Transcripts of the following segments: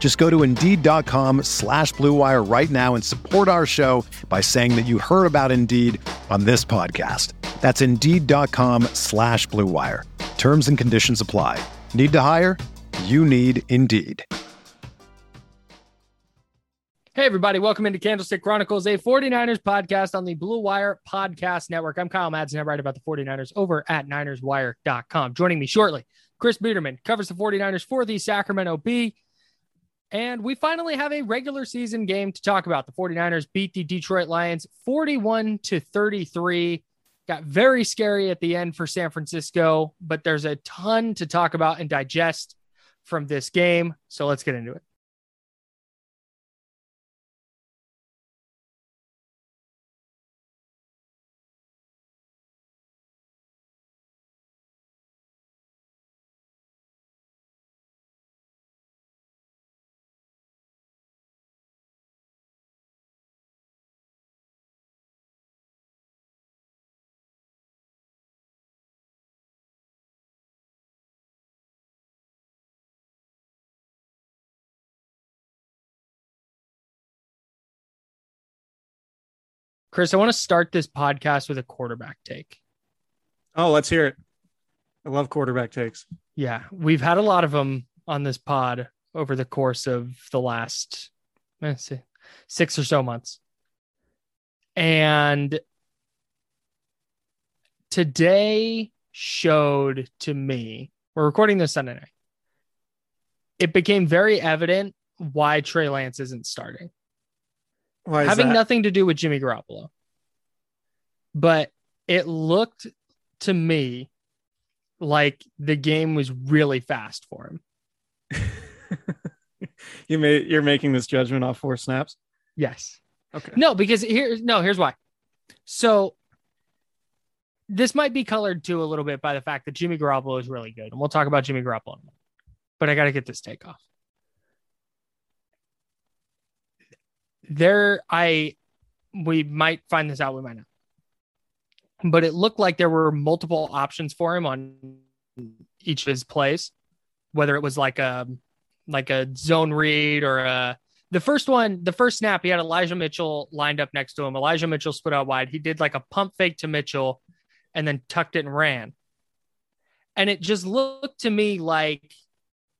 Just go to Indeed.com slash BlueWire right now and support our show by saying that you heard about Indeed on this podcast. That's Indeed.com slash BlueWire. Terms and conditions apply. Need to hire? You need Indeed. Hey, everybody. Welcome into Candlestick Chronicles, a 49ers podcast on the Blue Wire Podcast Network. I'm Kyle Madsen. I write about the 49ers over at NinersWire.com. Joining me shortly, Chris Biederman covers the 49ers for the Sacramento Bee. And we finally have a regular season game to talk about. The 49ers beat the Detroit Lions 41 to 33. Got very scary at the end for San Francisco, but there's a ton to talk about and digest from this game. So let's get into it. Chris, I want to start this podcast with a quarterback take. Oh, let's hear it. I love quarterback takes. Yeah, we've had a lot of them on this pod over the course of the last let's see, six or so months. And today showed to me, we're recording this Sunday night. It became very evident why Trey Lance isn't starting having that? nothing to do with Jimmy Garoppolo. But it looked to me like the game was really fast for him. you may you're making this judgment off four snaps. Yes. Okay. No, because here no, here's why. So this might be colored too a little bit by the fact that Jimmy Garoppolo is really good, and we'll talk about Jimmy Garoppolo. But I got to get this take off. There I we might find this out, we might not. But it looked like there were multiple options for him on each of his plays, whether it was like a like a zone read or a the first one, the first snap, he had Elijah Mitchell lined up next to him. Elijah Mitchell split out wide. He did like a pump fake to Mitchell and then tucked it and ran. And it just looked to me like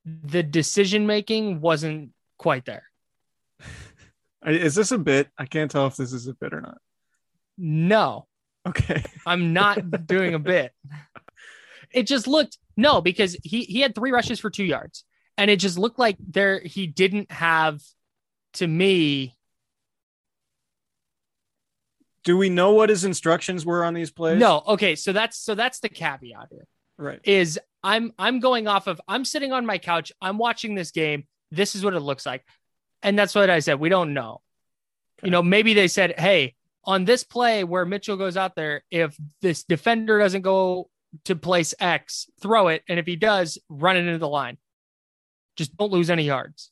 the decision making wasn't quite there. Is this a bit? I can't tell if this is a bit or not. No. Okay. I'm not doing a bit. It just looked no, because he he had three rushes for two yards. And it just looked like there he didn't have to me. Do we know what his instructions were on these plays? No. Okay. So that's so that's the caveat here. Right. Is I'm I'm going off of I'm sitting on my couch, I'm watching this game. This is what it looks like. And that's what I said. We don't know. Okay. You know, maybe they said, hey, on this play where Mitchell goes out there, if this defender doesn't go to place X, throw it. And if he does, run it into the line. Just don't lose any yards.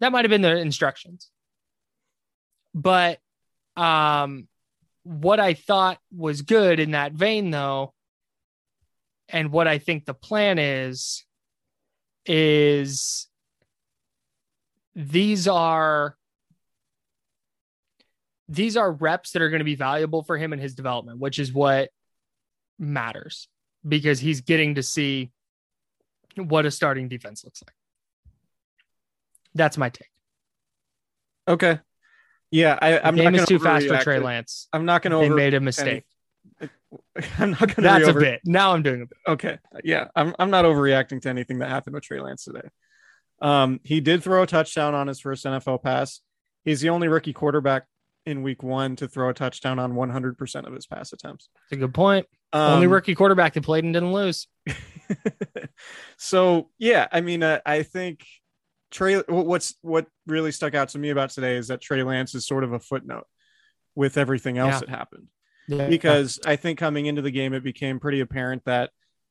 That might have been the instructions. But um, what I thought was good in that vein, though, and what I think the plan is, is these are these are reps that are going to be valuable for him in his development, which is what matters because he's getting to see what a starting defense looks like. That's my take. Okay. Yeah, I, am not game is too fast for Trey Lance. I'm not going to. They made a mistake. I'm not gonna That's be a bit. Now I'm doing a bit. okay yeah i'm, I'm not overreacting to anything that happened with trey lance today um he did throw a touchdown on his first nfl pass he's the only rookie quarterback in week one to throw a touchdown on 100% of his pass attempts It's a good point. um, Only rookie quarterback that played and didn't lose. so yeah i mean uh, i think trey what's what really stuck out to me about today is that trey lance is sort of a footnote with everything else Yeah. that happened Yeah. because I think coming into the game, it became pretty apparent that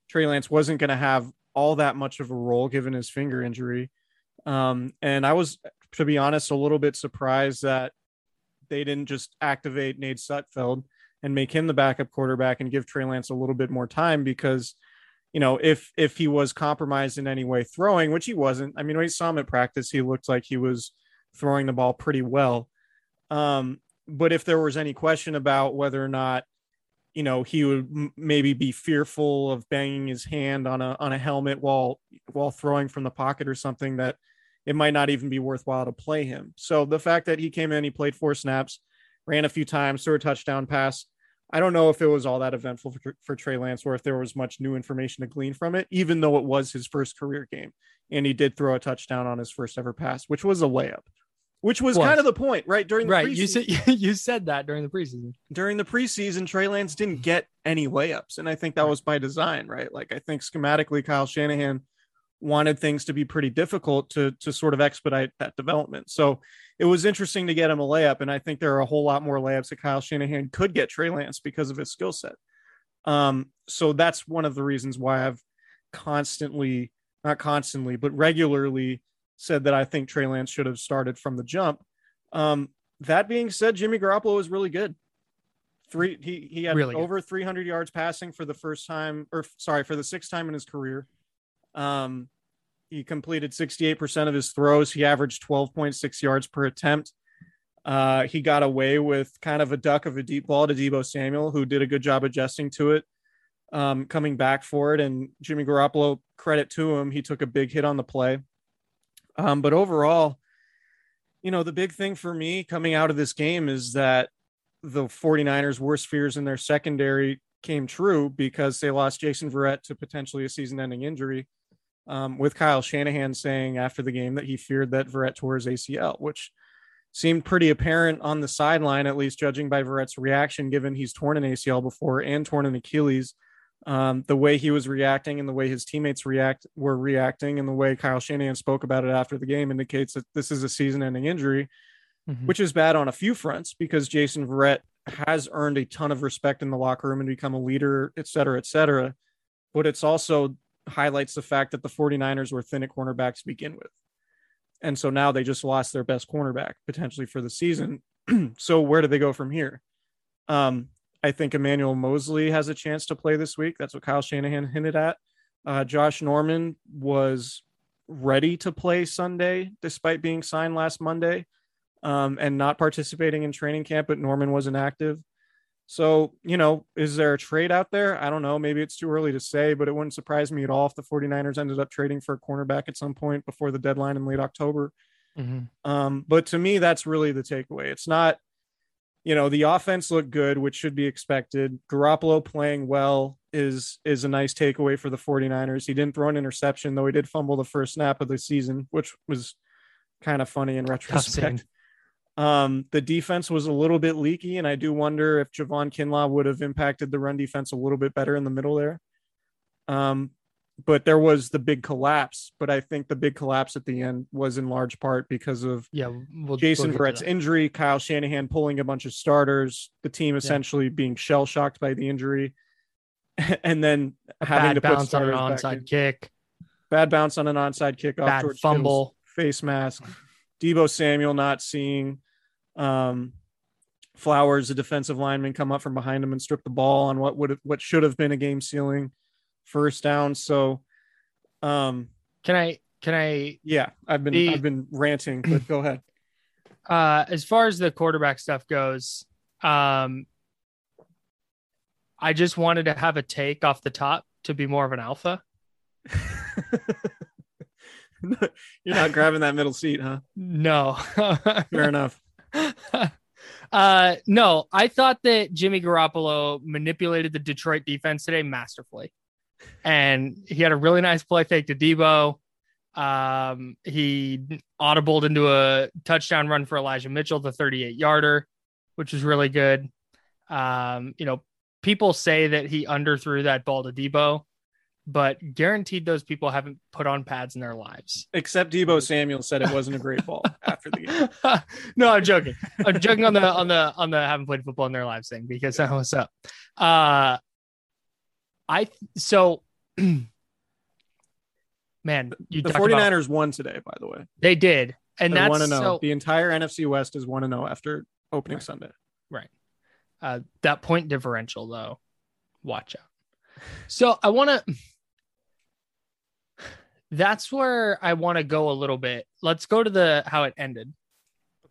Trey Lance wasn't going to have all that much of a role given his finger injury. Um, and I was, to be honest, a little bit surprised that they didn't just activate Nate Sudfeld and make him the backup quarterback and give Trey Lance a little bit more time because, you know, if if he was compromised in any way throwing, which he wasn't. I mean, when we saw him at practice, he looked like he was throwing the ball pretty well. Um, but if there was any question about whether or not you know he would m- maybe be fearful of banging his hand on a on a helmet while while throwing from the pocket or something that it might not even be worthwhile to play him. So the fact that he came in he played four snaps ran a few times threw a touchdown pass i don't know if it was all that eventful for, for trey lance or if there was much new information to glean from it even though it was his first career game. And he did throw a touchdown on his first ever pass which was a layup which was, Was. kind of the point right during the right. You preseason said you said that during the preseason. during the preseason, Trey Lance didn't get any layups. And I think that was by design, right? Like I think schematically, Kyle Shanahan wanted things to be pretty difficult to to sort of expedite that development. So it was interesting to get him a layup. And I think there are a whole lot more layups that Kyle Shanahan could get Trey Lance because of his skill set. Um, so that's one of the reasons why I've constantly, not constantly, but regularly said that I think Trey Lance should have started from the jump. Um, that being said, Jimmy Garoppolo was really good. Three, he he had Really good. over 300 yards passing for the first time, or sorry, for the sixth time in his career. Um, he completed 68% of his throws. He averaged 12.6 yards per attempt. Uh, he got away with kind of a duck of a deep ball to Deebo Samuel, who did a good job adjusting to it, um, coming back for it. And Jimmy Garoppolo, credit to him, he took a big hit on the play. Um, but overall, you know, the big thing for me coming out of this game is that the 49ers' worst fears in their secondary came true because they lost Jason Verrett to potentially a season ending injury. Um, with Kyle Shanahan saying after the game that he feared that Verrett tore his ACL, which seemed pretty apparent on the sideline, at least judging by Verrett's reaction, given he's torn an ACL before and torn an Achilles. Um, the way he was reacting and the way his teammates react were reacting, and the way Kyle Shanahan spoke about it after the game indicates that this is a season-ending injury Mhm. which is bad on a few fronts because Jason Verrett has earned a ton of respect in the locker room and become a leader, et cetera, et cetera. But it's also highlights the fact that the 49ers were thin at cornerback to begin with. And so now they just lost their best cornerback potentially for the season. so where do they go from here? Um, I think Emmanuel Moseley has a chance to play this week. That's what Kyle Shanahan hinted at. Uh, Josh Norman was ready to play Sunday despite being signed last Monday um, and not participating in training camp, but Norman wasn't active. So, you know, is there a trade out there? I don't know. Maybe it's too early to say, but it wouldn't surprise me at all if the 49ers ended up trading for a cornerback at some point before the deadline in late October. Mhm. Um, but to me, that's really the takeaway. It's not, you know, the offense looked good, which should be expected. Garoppolo playing well is is a nice takeaway for the 49ers. He didn't throw an interception, though he did fumble the first snap of the season, which was kind of funny in retrospect. Um, the defense was a little bit leaky, and I do wonder if Javon Kinlaw would have impacted the run defense a little bit better in the middle there. Um, but there was the big collapse. But I think the big collapse at the end was in large part because of Yeah, we'll, Jason we'll Verrett's injury, Kyle Shanahan pulling a bunch of starters, the team essentially being shell shocked by the injury, and then A having to bad put bounce on an in. onside kick, bad bounce on an onside kickoff, bad George Kittle's fumble. face mask, Deebo Samuel not seeing um, Flowers, the defensive lineman, come up from behind him and strip the ball on what would have, what should have been a game sealing first down. So, um, Can I? Can I? yeah, I've been The- I've been ranting, but go ahead. Uh, as far as the quarterback stuff goes, um, I just wanted to have a take off the top to be more of an alpha. You're not grabbing that middle seat, huh? No. Fair enough. Uh, no, I thought that Jimmy Garoppolo manipulated the Detroit defense today masterfully, and he had a really nice play fake to Deebo. Um, he audibled into a touchdown run for Elijah Mitchell, the 38 yarder, which was really good. Um, you know, people say that he underthrew that ball to Deebo, but guaranteed those people haven't put on pads in their lives. Except Deebo Samuel said it wasn't a great ball after the game. no, I'm joking. I'm joking on the on the on the haven't played football in their lives thing because that was up. Uh I so man, you The talk about- 49ers won today, by the way. they did. And They're that's one and zero. so The entire NFC West is one and zero after opening Right. Sunday. Right. Uh, that point differential though watch out so i want to that's where i want to go a little bit let's go to the how it ended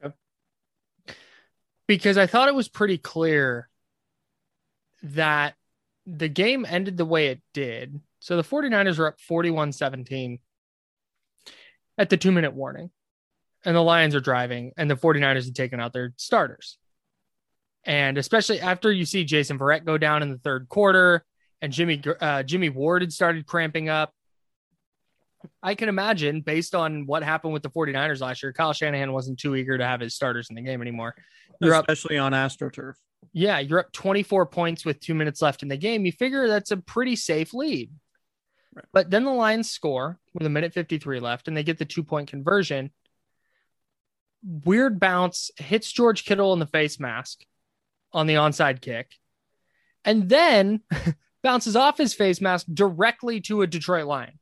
Okay. because i thought it was pretty clear that the game ended the way it did so the 49ers were up 41-17 at the two minute warning and the lions are driving and the 49ers had taken out their starters and especially after you see Jason Verrett go down in the third quarter and Jimmy uh, Jimmy Ward had started cramping up. I can imagine, based on what happened with the 49ers last year, Kyle Shanahan wasn't too eager to have his starters in the game anymore. You're up, Especially on AstroTurf. Yeah, you're up 24 points with two minutes left in the game. You figure that's a pretty safe lead. Right. But then the Lions score with a minute 53 left and they get the two point conversion. Weird bounce hits George Kittle in the face mask on the onside kick, and then bounces off his face mask directly to a Detroit Lion.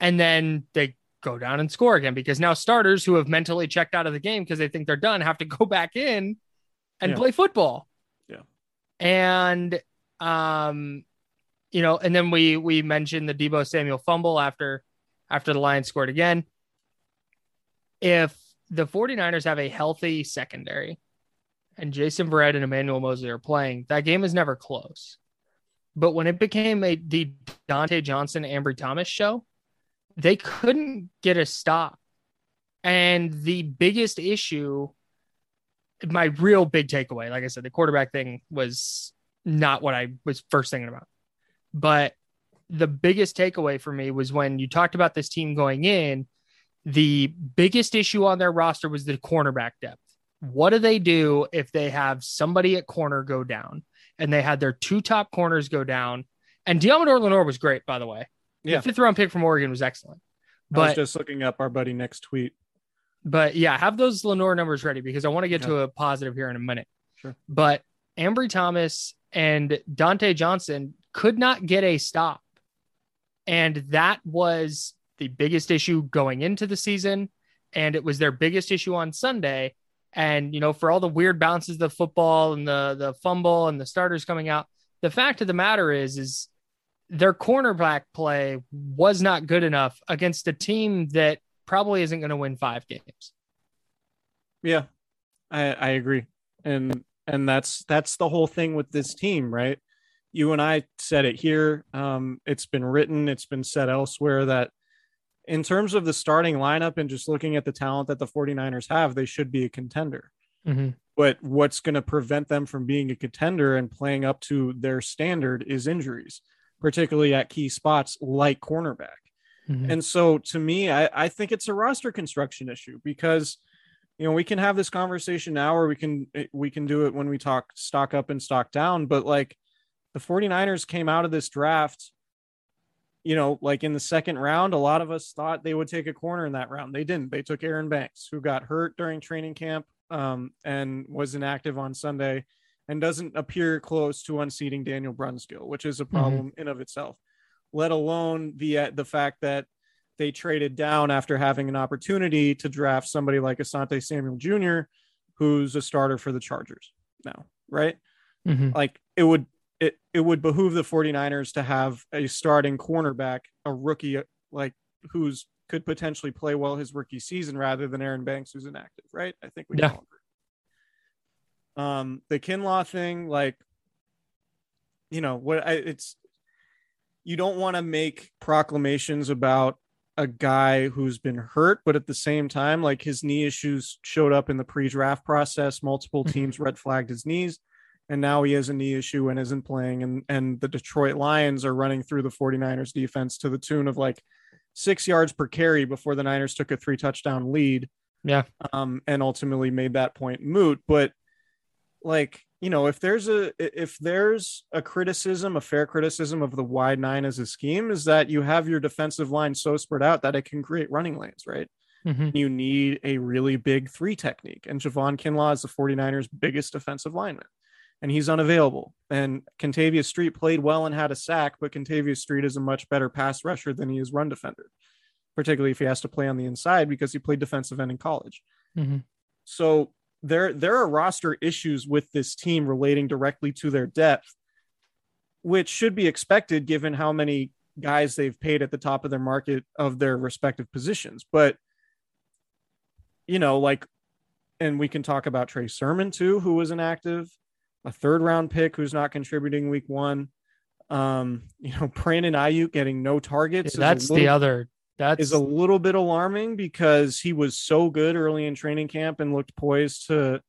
And then they go down and score again because now starters who have mentally checked out of the game because they think they're done have to go back in and Yeah. play football. Yeah. And um you know, and then we we mentioned the Deebo Samuel fumble after after the Lions scored again. If the 49ers have a healthy secondary and Jason Verrett and Emmanuel Moseley are playing, that game is never close. But when it became a the Dontae Johnson Ambry Thomas show, they couldn't get a stop. And the biggest issue, my real big takeaway, like I said, the quarterback thing was not what I was first thinking about. But the biggest takeaway for me was when you talked about this team going in, the biggest issue on their roster was the cornerback depth. What do they do if they have somebody at corner go down and they had their two top corners go down? And Deommodore Lenoir was great, by the way. Yeah. The fifth round pick from Oregon was excellent. I was just looking up our buddy next tweet. But yeah, have those Lenoir numbers ready because I want to get Yeah. to a positive here in a minute. Sure. But Ambry Thomas and Dontae Johnson could not get a stop. And that was the biggest issue going into the season. And it was their biggest issue on Sunday. And, you know, for all the weird bounces of the football and the the fumble and the starters coming out, the fact of the matter is, is their cornerback play was not good enough against a team that probably isn't going to win five games. Yeah, I I agree, and and that's that's the whole thing with this team, right? You and I said it here. Um, it's been written, it's been said elsewhere that in terms of the starting lineup and just looking at the talent that the 49ers have, they should be a contender. But what's going to prevent them from being a contender and playing up to their standard is injuries, particularly at key spots like cornerback. Mhm. And so to me, I, I think it's a roster construction issue because you know we can have this conversation now or we can we can do it when we talk stock up and stock down. But like the 49ers came out of this draft, you know, like in the second round, a lot of us thought they would take a corner in that round. They didn't. They took Aaron Banks, who got hurt during training camp um, and was inactive on Sunday and doesn't appear close to unseating Daniel Brunskill, which is a problem in of itself let alone the the fact that they traded down after having an opportunity to draft somebody like Asante Samuel Jr., who's a starter for the Chargers now, right? Mhm. Like it would it it would behoove the 49ers to have a starting cornerback, a rookie like who's could potentially play well his rookie season rather than Aaron Banks who's inactive, right? I think we Yeah. Um the Kinlaw thing, like you know what I, it's you don't want to make proclamations about a guy who's been hurt, but at the same time, like his knee issues showed up in the pre-draft process. Multiple teams red flagged his knees, and now he has a knee issue and isn't playing. And and the Detroit Lions are running through the 49ers defense to the tune of like six yards per carry before the Niners took a three touchdown lead. Yeah. Um, and ultimately made that point moot. But like you know if there's a if there's a criticism a fair criticism of the wide nine as a scheme is that you have your defensive line so spread out that it can create running lanes right Mhm. you need a really big three technique and Javon Kinlaw is the 49ers biggest defensive lineman and he's unavailable and Kentavius Street played well and had a sack but Kentavius Street is a much better pass rusher than he is run defender particularly if he has to play on the inside because he played defensive end in college Mhm. so there there are roster issues with this team relating directly to their depth, which should be expected given how many guys they've paid at the top of their market of their respective positions. But you know, like, and we can talk about Trey Sermon too, who was inactive, a third round pick who's not contributing week one. Um, you know, Brandon Aiyuk getting no targets. a That's the other. That's a little bit alarming because he was so good early in training camp and looked poised to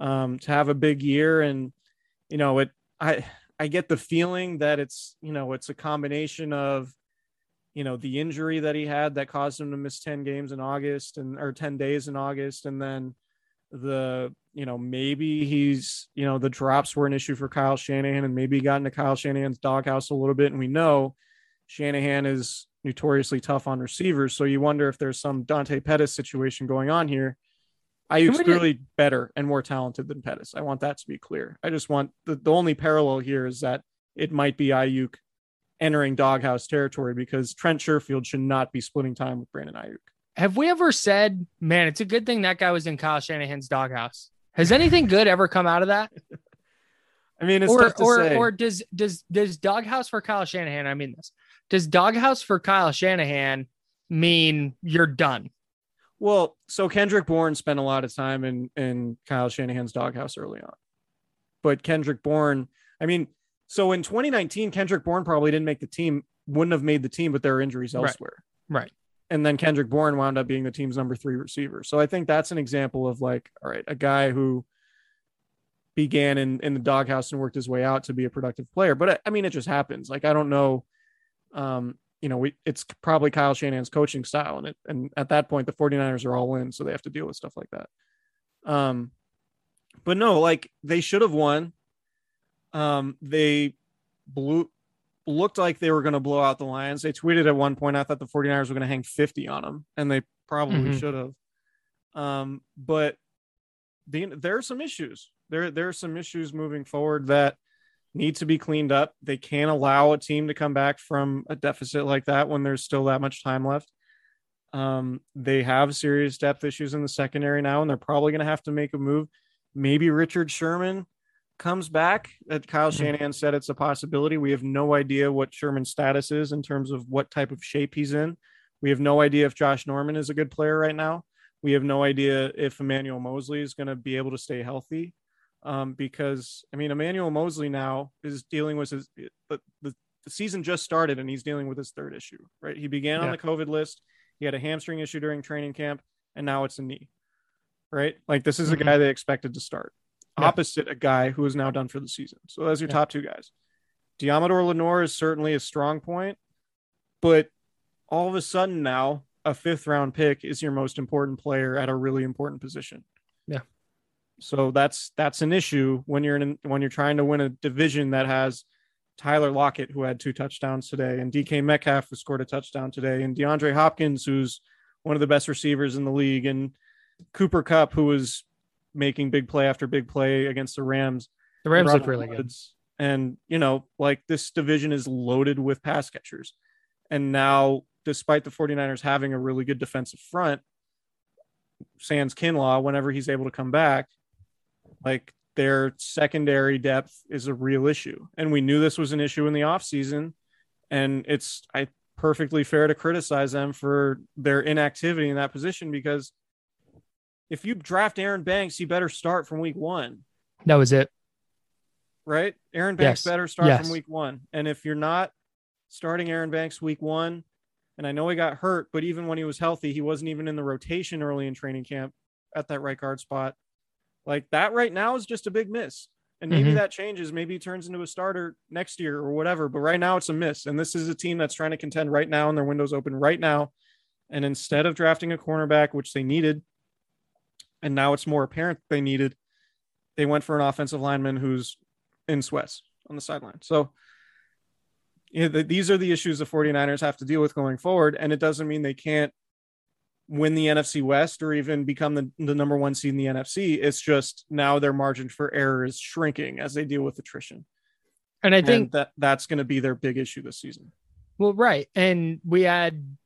um to have a big year. And you know it I I get the feeling that it's you know it's a combination of you know the injury that he had that caused him to miss 10 games in August and or 10 days in August. And then the you know maybe he's you know the drops were an issue for Kyle Shanahan and maybe he got into Kyle Shanahan's doghouse a little bit. And we know Shanahan is notoriously tough on receivers. So you wonder if there's some Dante Pettis situation going on here. Aiyuk's clearly better and more talented than Pettis. I want that to be clear. I just want the, the only parallel here is that it might be Aiyuk entering doghouse territory because Trent Sherfield should not be splitting time with Brandon Aiyuk. Have we ever said, man, it's a good thing that guy was in Kyle Shanahan's doghouse? Has anything good ever come out of that? I mean, it's or or say. or does does does doghouse for Kyle Shanahan? I mean this. Does doghouse for Kyle Shanahan mean you're done? Well, so Kendrick Bourne spent a lot of time in in Kyle Shanahan's doghouse early on. But Kendrick Bourne, I mean, so in 2019, Kendrick Bourne probably didn't make the team, wouldn't have made the team, but there were injuries Right. elsewhere. Right. And then Kendrick Bourne wound up being the team's number three receiver. So I think that's an example of like, all right, a guy who began in in the doghouse and worked his way out to be a productive player. But I, I mean, it just happens. Like I don't know. Um, you know, we it's probably Kyle Shanahan's coaching style. And it and at that point the 49ers are all in, so they have to deal with stuff like that. Um, but no, like they should have won. Um, they blew looked like they were going to blow out the Lions. They tweeted at one point, I thought the 49ers were going to hang 50 on them, and they probably Mhm. should have. Um, but the, there are some issues. There, there are some issues moving forward that need to be cleaned up. They can't allow a team to come back from a deficit like that when there's still that much time left. Um, they have serious depth issues in the secondary now, and they're probably going to have to make a move. Maybe Richard Sherman comes back. That Kyle Mhm. Shanahan said it's a possibility. We have no idea what Sherman's status is in terms of what type of shape he's in. We have no idea if Josh Norman is a good player right now. We have no idea if Emmanuel Moseley is going to be able to stay healthy. Um, because I mean, Emmanuel Moseley now is dealing with his the, the, season just started and he's dealing with his third issue, right? He began on the COVID list. He had a hamstring issue during training camp, and now it's a knee, right? Like this is a Mhm. guy they expected to start Yeah. opposite a guy who is now done for the season. So those are your Yeah. top two guys. Deommodore Lenoir is certainly a strong point, but all of a sudden now a fifth round pick is your most important player at a really important position. Yeah. So that's that's an issue when you're in when you're trying to win a division that has Tyler Lockett who had two touchdowns today and DK Metcalf who scored a touchdown today and DeAndre Hopkins who's one of the best receivers in the league and Cooper Kupp who was making big play after big play against the Rams. The Rams look Robert really good. And you know, like this division is loaded with pass catchers. And now, despite the 49ers having a really good defensive front, Sans Kinlaw, whenever he's able to come back, like their secondary depth is a real issue. And we knew this was an issue in the offseason. And it's I perfectly fair to criticize them for their inactivity in that position because if you draft Aaron Banks, you better start from week one That was it. right? Aaron Banks Yes. better start Yes. from week one. And if you're not starting Aaron Banks week one, And I know he got hurt, but even when he was healthy, he wasn't even in the rotation early in training camp at that right guard spot. Like that right now is just a big miss. And maybe Mhm. that changes. Maybe he turns into a starter next year or whatever. But right now it's a miss. And this is a team that's trying to contend right now and their windows open right now. And instead of drafting a cornerback, which they needed, and now it's more apparent they needed, they went for an offensive lineman who's in sweats on the sideline. So yeah, th- these are the issues the 49ers have to deal with going forward. And it doesn't mean they can't win the NFC West or even become the, the number one seed in the NFC. It's just now their margin for error is shrinking as they deal with attrition. And I And think that that's going to be their big issue this season. Well, right. And we had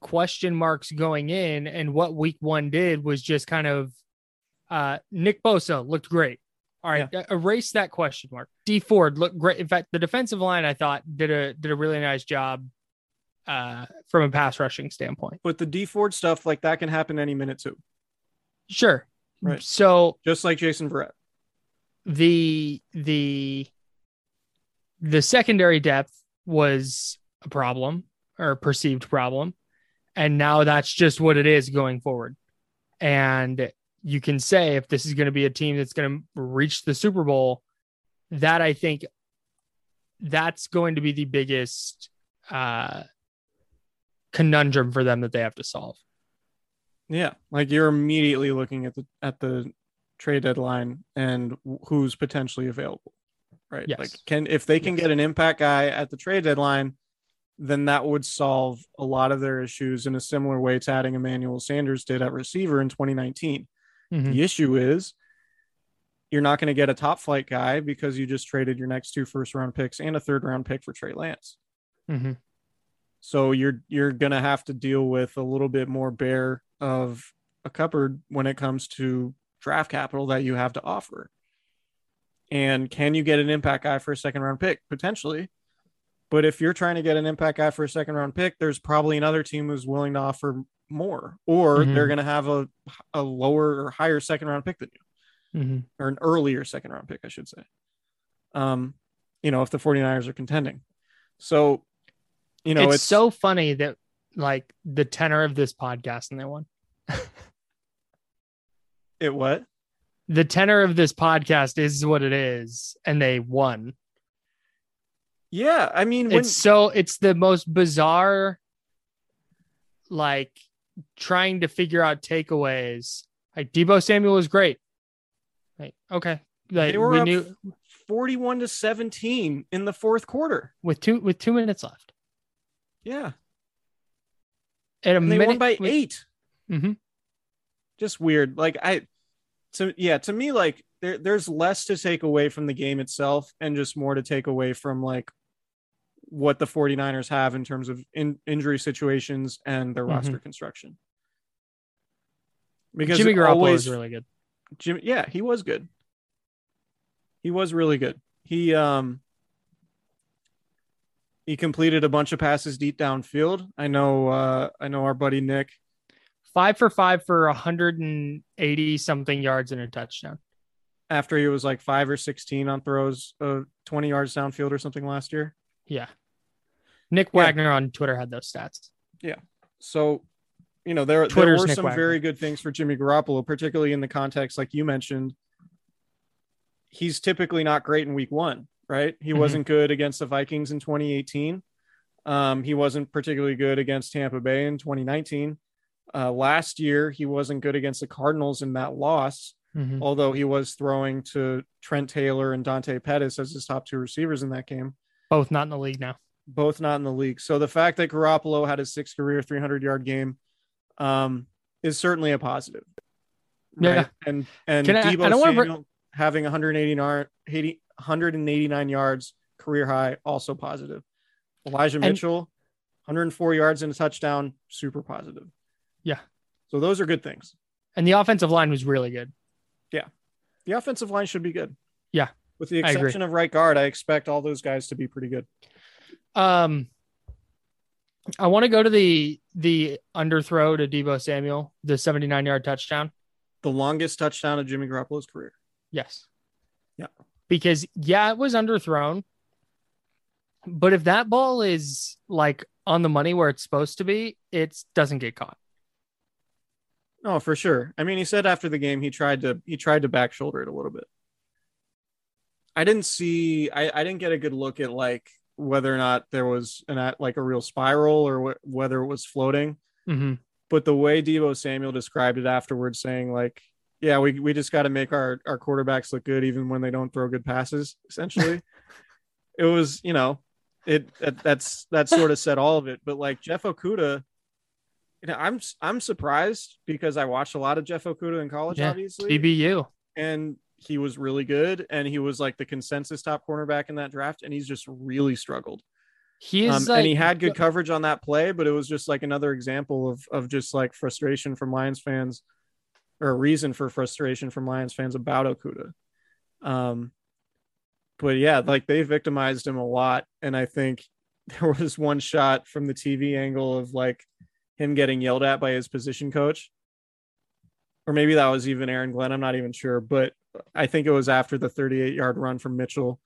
question marks going in, and what week one did was just kind of uh Nick Bosa looked great. All right, uh, erase that question mark. Dee Ford looked great. In fact, the defensive line I thought did a did a really nice job uh from a pass rushing standpoint. But the Dee Ford stuff, like that can happen any minute too, Sure. Right. So just like Jason Verrett. the the the secondary depth was a problem or a perceived problem and now that's just what it is going forward and you can say if this is going to be a team that's going to reach the super bowl that i think that's going to be the biggest uh conundrum for them that they have to solve Yeah, like you're immediately looking at the at the trade deadline and who's potentially available, right? Yes. Like, can if they can Yes. get an impact guy at the trade deadline, then that would solve a lot of their issues in a similar way to adding Emmanuel Sanders did at receiver in 2019. Mhm. The issue is you're not going to get a top flight guy because you just traded your next two first round picks and a third round pick for Trey Lance. Mhm. So you're you're gonna have to deal with a little bit more bare of a cupboard when it comes to draft capital that you have to offer. And can you get an impact guy for a second round pick? Potentially. But if you're trying to get an impact guy for a second round pick, there's probably another team who's willing to offer more, or Mhm. they're gonna have a a lower or higher second round pick than you Mhm. or an earlier second round pick, I should say. Um, you know, if the 49ers are contending. So, you know, it's, it's, so funny that like the tenor of this podcast and they won. It what? the tenor of this podcast is what it is and they won. Yeah, I mean, when, it's so it's the most bizarre like trying to figure out takeaways. Like deebo samuel was great. Like okay. Like they were we knew 41 to 17 in the fourth quarter. with two with two minutes left Yeah, at a and they minute won by with- 8 Mhm. Just weird. Like I, to yeah, to me, like there, there's less to take away from the game itself, and just more to take away from like what the 49ers have in terms of in, injury situations and their Mhm. roster construction. Because jimmy garoppolo always, is really good Jimmy, yeah, he was good. He was really good. He um he completed a bunch of passes deep downfield. I know uh I know our buddy Nick. five for five for 180 something yards and a touchdown After he was like five or sixteen on throws of twenty yards downfield or something last year. Yeah. Nick Yeah. Wagner on Twitter had those stats. Yeah. So, you know, there, there were Nick some Wagner. very good things for Jimmy Garoppolo, particularly in the context, like you mentioned. He's typically not great in week one, right? He Mhm. wasn't good against the Vikings in 2018. Um, he wasn't particularly good against Tampa Bay in 2019. Uh, last year, he wasn't good against the Cardinals in that loss, Mhm. although he was throwing to Trent Taylor and Dante Pettis as his top two receivers in that game Both not in the league now. both not in the league. So the fact that Garoppolo had a six career 300 yard game um, is certainly a positive. Yeah. And and I- Debo I br- having 180 yard, 80, 189 yards career high also positive. Elijah And- Mitchell 104 yards and a touchdown super positive. Yeah. So those are good things. And the offensive line was really good. Yeah. The offensive line should be good. Yeah. With the exception of right guard, I expect all those guys to be pretty good. Um I want to go to the the underthrow to Deebo Samuel, the 79 yard touchdown. The longest touchdown of Jimmy Garoppolo's career. Yes. Yeah. Because yeah, it was underthrown. But if that ball is like on the money where it's supposed to be, it doesn't get caught. Oh, for sure. I mean, he said after the game he tried to he tried to back shoulder it a little bit. I didn't see I, I didn't get a good look at like whether or not there was an like a real spiral or wh- whether it was floating. Mm-hmm. But the way Deebo Samuel described it afterwards, saying like, "Yeah, we we just got to make our our quarterbacks look good even when they don't throw good passes." Essentially, it was you know, it, it that's that sort of said all of it. But like Jeff Okudah, you know, I'm I'm surprised because I watched a lot of Jeff Okudah in college, Yeah, obviously, BBU. and he was really good, and he was like the consensus top cornerback in that draft, and he's just really struggled. He is Um, like, and he had good coverage on that play, but it was just like another example of of just like frustration from Lions fans, or a reason for frustration from Lions fans about Okudah. Um, but yeah, like they victimized him a lot, and I think there was one shot from the TV angle of like him getting yelled at by his position coach, or maybe that was even Aaron Glenn. I'm not even sure, but I think it was after the 38 yard run from Mitchell,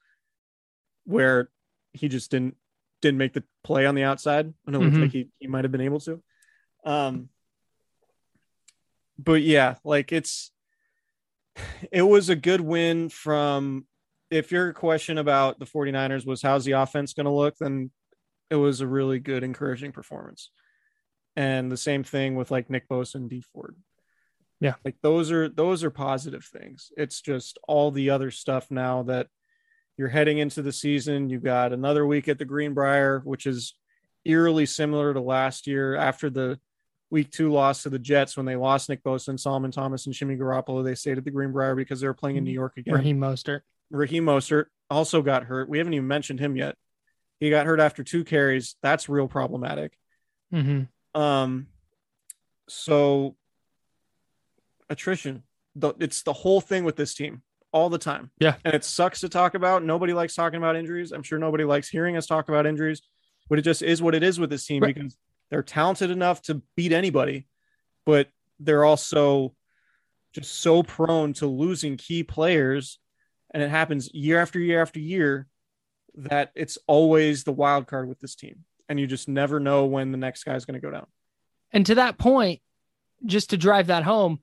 where he just didn't didn't make the play on the outside. And it looked Mhm. like he, he might have been able to. Um, but yeah, like it's it was a good win from if your question about the 49ers was how's the offense going to look, then it was a really good, encouraging performance. And the same thing with like Nick Bosa and Dee Ford. Yeah. Like those are those are positive things. It's just all the other stuff now that you're heading into the season. You got another week at the Greenbrier, which is eerily similar to last year after the week two loss to the Jets when they lost Nick Bosa and Solomon Thomas and Jimmy Garoppolo. They stayed at the Greenbrier because they were playing in New York again. Raheem Mostert. Raheem Mostert also got hurt. We haven't even mentioned him yet. He got hurt after two carries. That's real problematic. Mm-hmm. Um, so attrition, the, it's the whole thing with this team all the time. Yeah. and it sucks to talk about. Nobody likes talking about injuries. I'm sure nobody likes hearing us talk about injuries, but it just is what it is with this team Right. because they're talented enough to beat anybody, but they're also just so prone to losing key players, and it happens year after year after year that it's always the wild card with this team, and you just never know when the next guy is going to go down. And to that point, just to drive that home,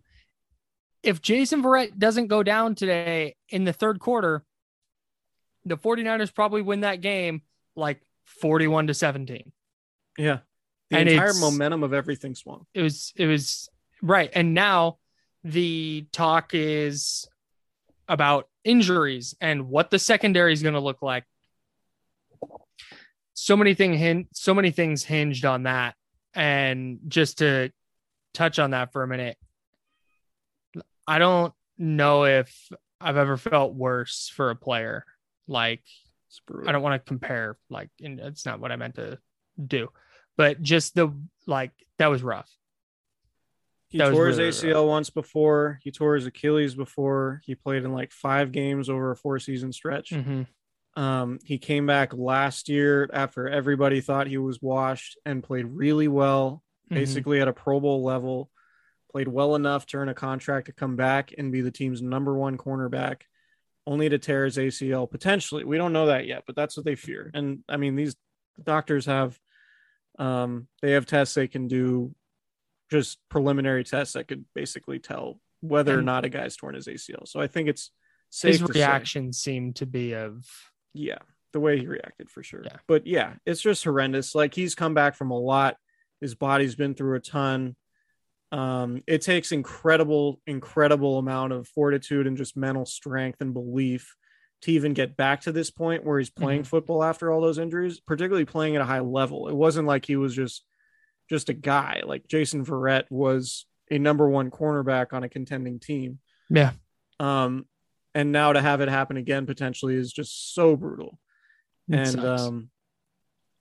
if Jason Verrett doesn't go down today in the third quarter, the 49ers probably win that game like 41 to 17. Yeah. The And entire momentum of everything swung. It was, it was right. And now the talk is about injuries and what the secondary is going to look like. So many thing hin- so many things hinged on that. And just to touch on that for a minute, I don't know if I've ever felt worse for a player. Like I don't want to compare, like, it's not what I meant to do, but just the like that was rough. He that tore really, his ACL once before. He tore his Achilles before. He played in like five games over a four season stretch. Mhm. Um, he came back last year after everybody thought he was washed and played really well, Mhm. basically at a Pro Bowl level. Played well enough to earn a contract to come back and be the team's number one cornerback, only to tear his ACL potentially. We don't know that yet, but that's what they fear. And I mean, these doctors have, um, they have tests they can do, just preliminary tests that could basically tell whether or not a guy's torn his ACL. So I think it's safe His to say- reaction seemed to be of yeah, the way he reacted for sure. Yeah. But yeah, it's just horrendous. Like he's come back from a lot. His body's been through a ton. Um, it takes incredible, incredible amount of fortitude and just mental strength and belief to even get back to this point where he's playing Mhm. football after all those injuries, particularly playing at a high level. It wasn't like he was just just a guy. Like Jason Verrett was a number one cornerback on a contending team. yeah. Um, and now to have it happen again potentially is just so brutal. it and sucks. um,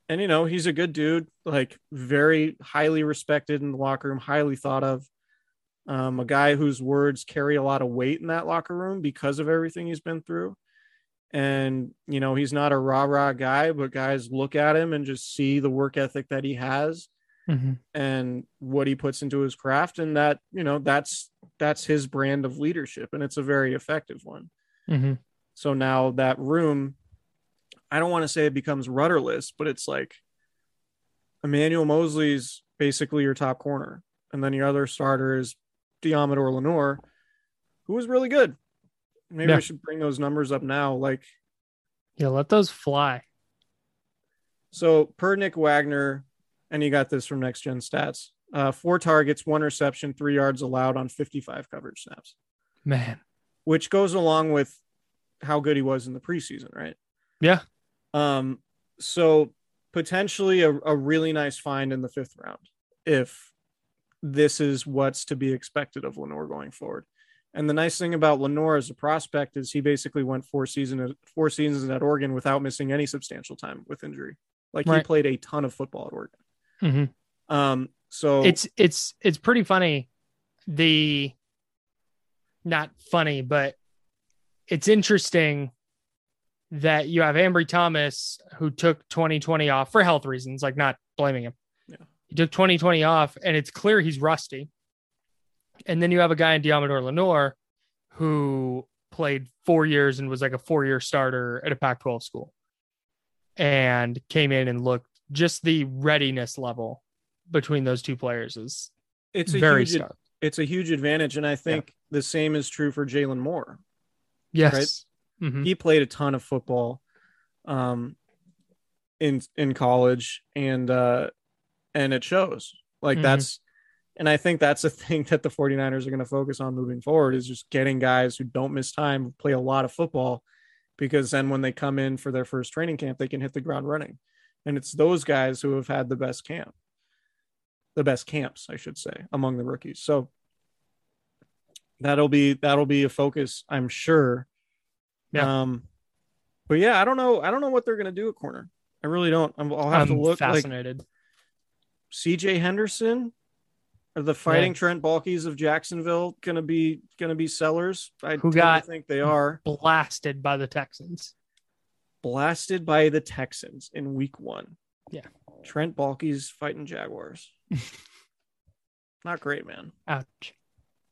and you know he's a good dude, like very highly respected in the locker room, highly thought of. Um, a guy whose words carry a lot of weight in that locker room because of everything he's been through. And you know he's not a rah rah guy, but guys look at him and just see the work ethic that he has Mhm. and what he puts into his craft and that you know that's that's his brand of leadership and it's a very effective one Mhm. so now that room i don't want to say it becomes rudderless but it's like Emmanuel Moseley's basically your top corner, and then your other starter is Deommodore Lenoir, who was really good. Maybe Yeah. we should bring those numbers up now. Like Yeah, let those fly. so, per Nick Wagner, and you got this from Next Gen Stats: uh, four targets, one reception, three yards allowed on 55 coverage snaps, Man. which goes along with how good he was in the preseason, right? Yeah. Um, so potentially a, a really nice find in the fifth round if this is what's to be expected of Lenoir going forward. And the nice thing about Lenoir as a prospect is he basically went four season four seasons at Oregon without missing any substantial time with injury. Like he played a ton of football at Oregon. Mhm. Um, so It's it's it's pretty funny. The not funny, but it's interesting that you have Ambry Thomas who took 2020 off for health reasons, like not blaming him. Yeah. He took 2020 off, and it's clear he's rusty. And then you have a guy in Deommodore Lenoir who played four years and was like a four year starter at a Pac 12 school and came in and looked just the readiness level between those two players is it's a very huge stark. it's a huge advantage. And I think the same is true for Jaylon Moore. Yes. Mhm. he played a ton of football um in in college and uh and it shows like Mhm. that's and i think that's the thing that the 49ers are going to focus on moving forward is just getting guys who don't miss time play a lot of football because then when they come in for their first training camp they can hit the ground running. And it's those guys who have had the best camp the best camps i should say among the rookies. So that'll be that'll be a focus i'm sure. Yeah. um but yeah i don't know i don't know what they're going to do at corner. I really don't. I'm, i'll have to I'm look like fascinated. cj henderson are the fighting Trent Baalkes of jacksonville going to be going to be sellers i Who got- think they are Blasted by the Texans. blasted by the texans in week one Yeah. Trent Baalkes fighting jaguars not great man Ouch.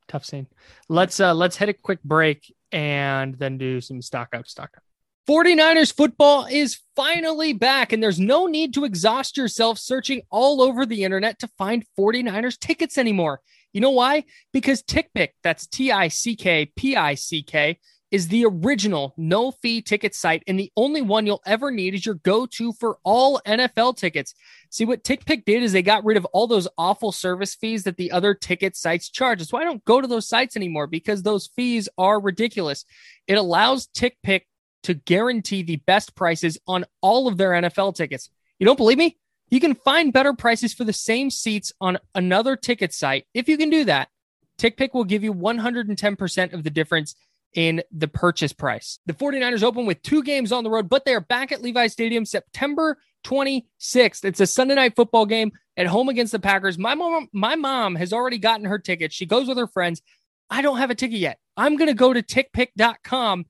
Tough scene. Let's uh let's hit a quick break and then do some stock up, stock up. 49ers football is finally back, and there's no need to exhaust yourself searching all over the internet to find 49ers tickets anymore. You know why? Because TickPick, that's T I C K P I C K, is the original no fee ticket site, and the only one you'll ever need is your go to for all NFL tickets. See, what TickPick did is they got rid of all those awful service fees that the other ticket sites charge. That's why I don't go to those sites anymore because those fees are ridiculous. It allows TickPick to guarantee the best prices on all of their NFL tickets. You don't believe me? You can find better prices for the same seats on another ticket site. If you can do that, TickPick will give you 110% of the difference in the purchase price. The 49ers open with two games on the road, but they are back at Levi Stadium September 26th. It's a Sunday night football game at home against the Packers. My mom, my mom has already gotten her ticket. She goes with her friends. I don't have a ticket yet. I'm going to go to tickpick.com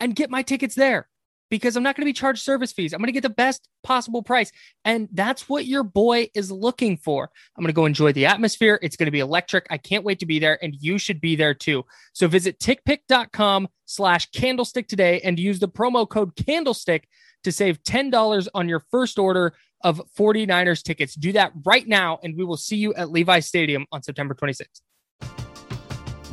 and get my tickets there because I'm not going to be charged service fees. I'm going to get the best possible price. And that's what your boy is looking for. I'm going to go enjoy the atmosphere. It's going to be electric. I can't wait to be there. And you should be there too. So visit tickpick.com slash candlestick today and use the promo code candlestick to save $10 on your first order of 49ers tickets. Do that right now. And we will see you at Levi Stadium on September 26th.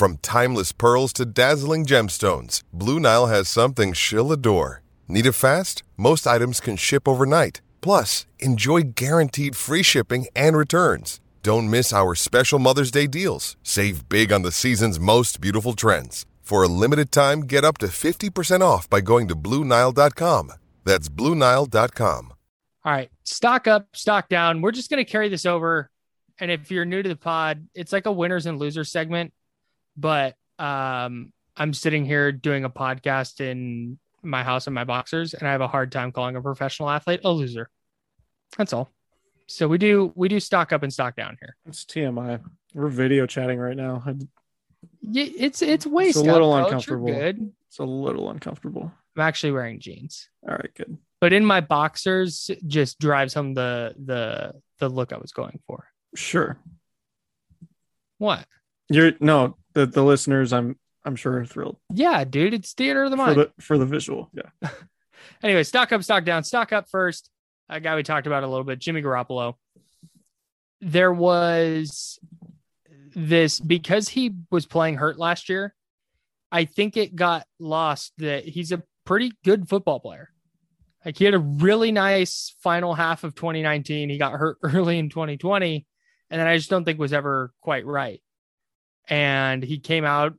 From timeless pearls to dazzling gemstones, Blue Nile has something she'll adore. Need it fast? Most items can ship overnight. Plus, enjoy guaranteed free shipping and returns. Don't miss our special Mother's Day deals. Save big on the season's most beautiful trends. For a limited time, get up to 50% off by going to BlueNile.com. That's BlueNile.com. All right, stock up, stock down. We're just going to carry this over. And if you're new to the pod, it's like a winners and losers segment. But um, I'm sitting here doing a podcast in my house in my boxers, and I have a hard time calling a professional athlete a loser. That's all. So we do we do stock up and stock down here. It's TMI. We're video chatting right now. I- Yeah, it's it's waist It's a little up, uncomfortable. Good. It's a little uncomfortable. I'm actually wearing jeans, All right, good. but in my boxers just drives home the the the look I was going for. Sure. What? You're no the the listeners. I'm I'm sure are thrilled Yeah, dude, it's theater of the for mind. the for the visual. Yeah. anyway, stock up, stock down. Stock up first. A guy we talked about a little bit, Jimmy Garoppolo. There was this because he was playing hurt last year. I think it got lost that he's a pretty good football player. Like he had a really nice final half of 2019. He got hurt early in 2020, and then I just don't think was ever quite right. And he came out.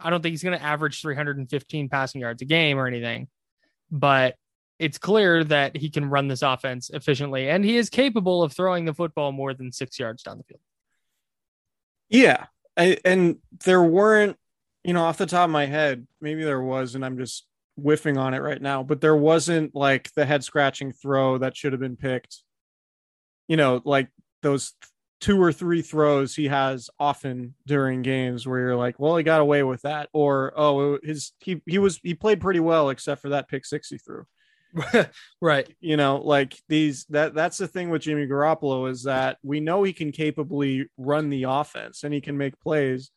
I don't think he's going to average 315 passing yards a game or anything, but it's clear that he can run this offense efficiently and he is capable of throwing the football more than six yards down the field. Yeah. I, and there weren't, you know, off the top of my head, maybe there was, and I'm just whiffing on it right now, but there wasn't like the head scratching throw that should have been picked. You know, like those two or three throws he has often during games where you're like, well, he got away with that, or oh, his he he was he played pretty well except for that pick six he threw. right. you know like these that that's the thing with Jimmy Garoppolo is that we know he can capably run the offense and he can make plays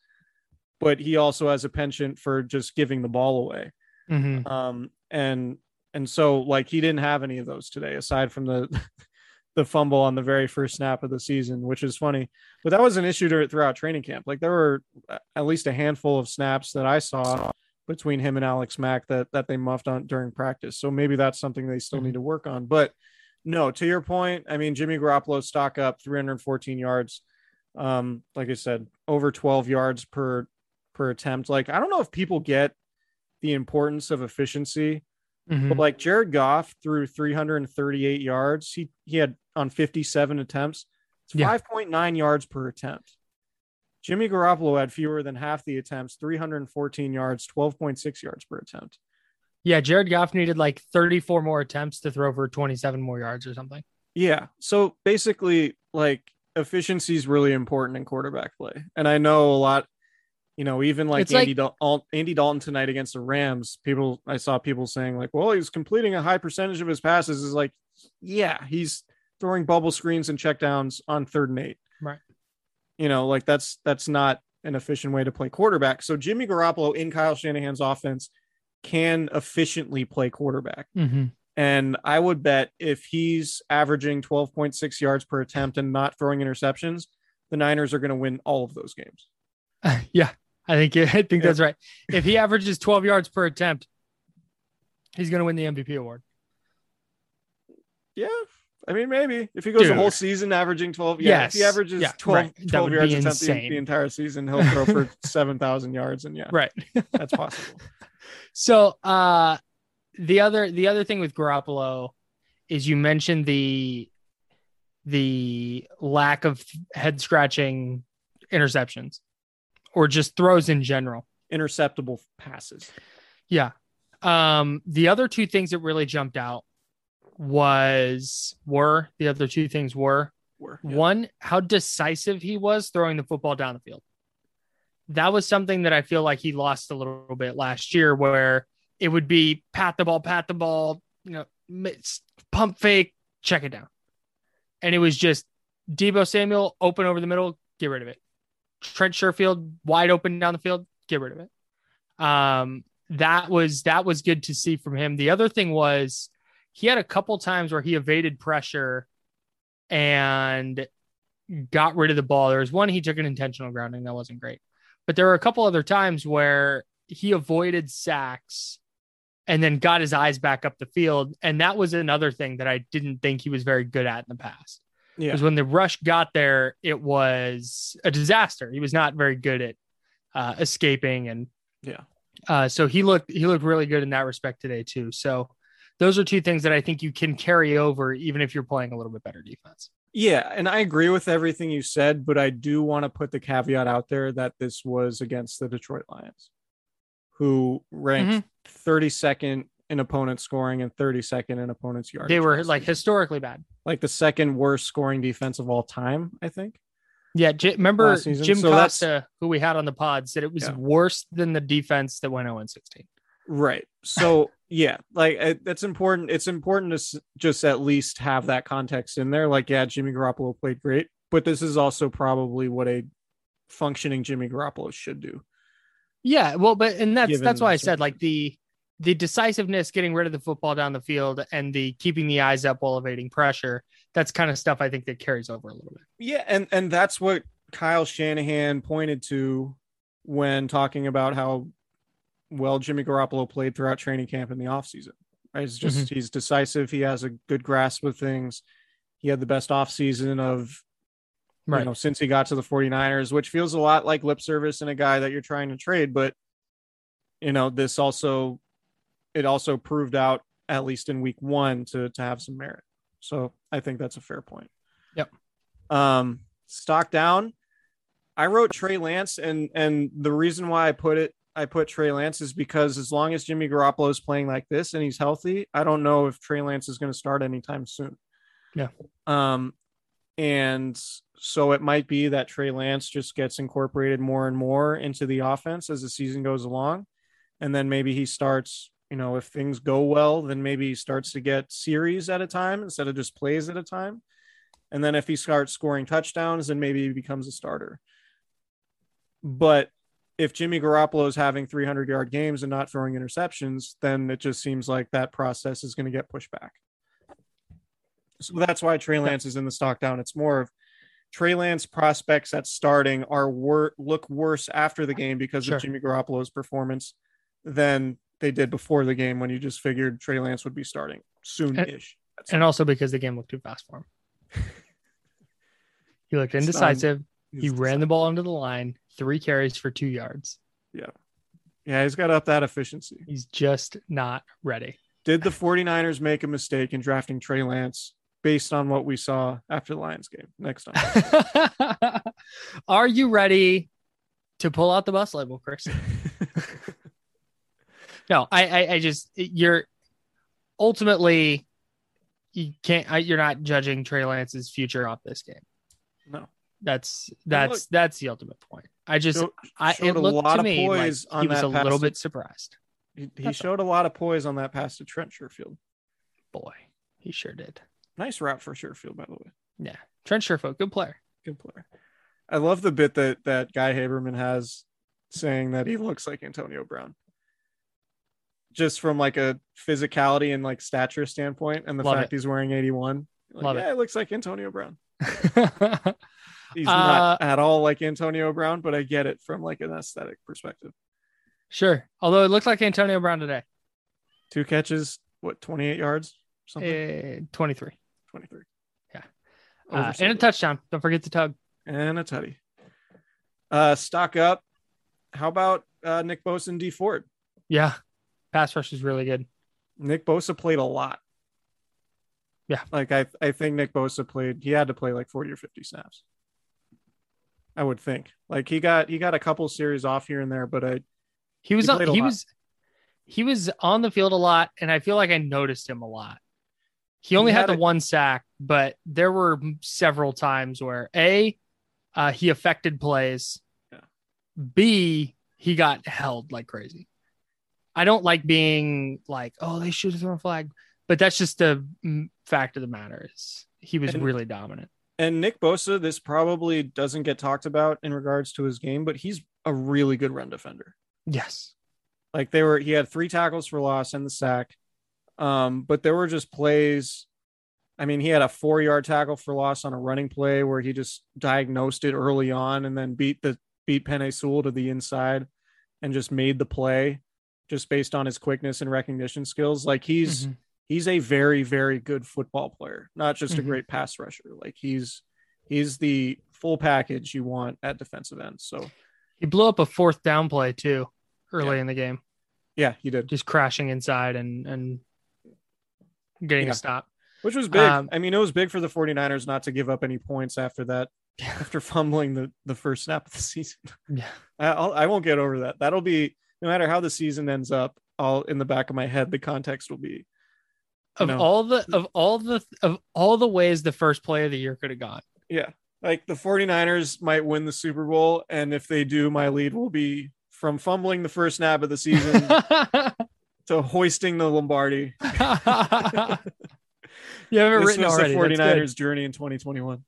but he also has a penchant for just giving the ball away Mhm. um and and so like he didn't have any of those today aside from the the fumble on the very first snap of the season which is funny but that was an issue throughout training camp like there were at least a handful of snaps that I saw between him and Alex Mack that that they muffed on during practice. So maybe that's something they still need to work on. But no, to your point, I mean Jimmy Garoppolo stock up 314 yards. Um, like I said, over 12 yards per per attempt. Like I don't know if people get the importance of efficiency, Mhm. but like Jared Goff threw 338 yards. He he had on 57 attempts. It's Yeah. 5.9 yards per attempt. Jimmy Garoppolo had fewer than half the attempts, 314 yards, 12.6 yards per attempt. Yeah, Jared Goff needed like 34 more attempts to throw for 27 more yards or something. Yeah. So basically, like efficiency is really important in quarterback play. And I know a lot, you know, even like It's Andy, like- Dal- Andy Dalton tonight against the Rams, people, I saw people saying, like, well, he's completing a high percentage of his passes. Is like, yeah, he's throwing bubble screens and checkdowns on third and eight. Right. You know, like that's that's not an efficient way to play quarterback. So Jimmy Garoppolo in Kyle Shanahan's offense can efficiently play quarterback. Mm-hmm. And I would bet if he's averaging 12.6 yards per attempt and not throwing interceptions, the Niners are going to win all of those games. yeah, I think I think Yeah. that's right. If he averages 12 yards per attempt, he's going to win the MVP award. Yeah. I mean, maybe if he goes the whole season averaging 12, yeah, if he averages Yeah, 12, right. 12 yards attempt the, the entire season, he'll throw for 7,000 yards. And yeah, Right. that's possible. So uh the other the other thing with Garoppolo is you mentioned the the lack of head scratching interceptions or just throws in general. Interceptable passes. Yeah. Um the other two things that really jumped out was were the other two things were Were, yeah. one how decisive he was throwing the football down the field. That was something that I feel like he lost a little bit last year, where it would be pat the ball, pat the ball, you know, pump fake, check it down, and it was just Deebo Samuel open over the middle, get rid of it. Trent Sherfield wide open down the field, get rid of it. Um, that was that was good to see from him. The other thing was he had a couple times where he evaded pressure and got rid of the ball. There was one he took an intentional grounding that wasn't great, but there were a couple other times where he avoided sacks and then got his eyes back up the field, and that was another thing that I didn't think he was very good at in the past. Yeah. Because when the rush got there, it was a disaster. He was not very good at uh, escaping, and Yeah. uh, so he looked he looked really good in that respect today too. So those are two things that I think you can carry over, even if you're playing a little bit better defense. Yeah, and I agree with everything you said, but I do want to put the caveat out there that this was against the Detroit Lions, who ranked 32nd in opponent scoring and 32nd in opponent's yards. They were like historically bad. Like the second worst scoring defense of all time, I think. Yeah, J- remember Jim So Costa, who we had on the pod, said it was Yeah. worse than the defense that went 0 16. Right. So yeah, like it, that's important. It's important to s- just at least have that context in there. Like, yeah, Jimmy Garoppolo played great, but this is also probably what a functioning Jimmy Garoppolo should do. Yeah, well, but and that's Given that's why I said like the the decisiveness, getting rid of the football down the field, and the keeping the eyes up while evading pressure. That's kind of stuff I think that carries over a little bit. Yeah, and and that's what Kyle Shanahan pointed to when talking about how well Jimmy Garoppolo played throughout training camp in the offseason. Right? It's just mm-hmm. he's decisive, he has a good grasp of things. He had the best offseason of Right. you know since he got to the 49ers, which feels a lot like lip service and a guy that you're trying to trade, but you know, this also it also proved out at least in week 1 to to have some merit. So, I think that's a fair point. Yep. Um stock down. I wrote Trey Lance and and the reason why I put it I put Trey Lance is because as long as Jimmy Garoppolo is playing like this and he's healthy, I don't know if Trey Lance is going to start anytime soon. Yeah. Um and so it might be that Trey Lance just gets incorporated more and more into the offense as the season goes along. And then maybe he starts, you know, if things go well, then maybe he starts to get series at a time instead of just plays at a time. And then if he starts scoring touchdowns, then maybe he becomes a starter. But if Jimmy Garoppolo is having 300 yard games and not throwing interceptions, then it just seems like that process is going to get pushed back. So that's why Trey Lance is in the stock down. It's more of Trey Lance prospects at starting are wor- look worse after the game because Sure. of Jimmy Garoppolo's performance than they did before the game when you just figured Trey Lance would be starting soon-ish. and also because the game looked too fast for him. he looked It's not- indecisive. he ran the ball under the line, three carries for two yards. Yeah, Yeah, he's got up that efficiency. He's just not ready. Did the 49ers make a mistake in drafting Trey Lance based on what we saw after the Lions game? Next time. Are you ready to pull out the bus label, Chris? No, I, I, I just you're ultimately you can't. I, you're not judging Trey Lance's future off this game. no. That's that's that's the ultimate point. I just Showed- I showed it a looked lot to of me like poise on he was a little pass bit surprised. He, he showed a lot of poise on that pass to Trent Sherfield. Boy, he sure did. Nice route for Sherfield, by the way. Yeah, Trent Sherfield, good player. Good player. I love the bit that that Guy Haberman has saying that he looks like Antonio Brown. Just from like a physicality and like stature standpoint, and the Love fact it. he's wearing 81. Like, Love yeah, it looks like Antonio Brown. Uh, He's not at all like Antonio Brown, but I get it from like an aesthetic perspective. sure. Although it looked like Antonio Brown today. Two catches, what, 28 yards? Something? Uh, 23. 23. yeah. Uh, and a touchdown. Don't forget the tug. and a tutty. Uh, stock up. How about uh, Nick Bosa and Dee Ford? Yeah. Pass rush is really good. Nick Bosa played a lot. Yeah. Like I, I think Nick Bosa played. He had to play like 40 or 50 snaps. I would think. Like he got he got a couple series off here and there, but I He was He on, he lot. was he was on the field a lot, and I feel like I noticed him a lot. He only He had, had the a- one sack, but there were several times where A, uh, he affected plays. Yeah. B, he got held like crazy. I don't like being like, oh, they should have thrown a flag, but that's just the fact of the matter is he was And- really dominant. And Nick Bosa, this probably doesn't get talked about in regards to his game, but he's a really good run defender. Yes. Like they were, he had three tackles for loss and the sack. Um, but there were just plays. I mean, he had a four yard tackle for loss on a running play where he just diagnosed it early on and then beat the beat Penei Sewell to the inside and just made the play just based on his quickness and recognition skills. Like he's Mhm. he's a very, very good football player, not just a Mhm. great pass rusher. Like he's he's the full package you want at defensive end. So He blew up a fourth down play too early Yeah. in the game, yeah, he did. just crashing inside and and getting Yeah. a stop. which was big. Um, I mean, it was big for the 49ers not to give up any points after that, after fumbling the, the first snap of the season. Yeah. I, I'll, I won't get over that. That'll be no matter how the season ends up. All in the back of my head, the context will be Of No. all the of all the of all the ways the first play of the year could have gone. yeah. Like the 49ers might win the Super Bowl, and if they do, my lead will be from fumbling the first snap of the season to hoisting the Lombardi. you have it This written was already. the That's good. 49ers journey in 2021.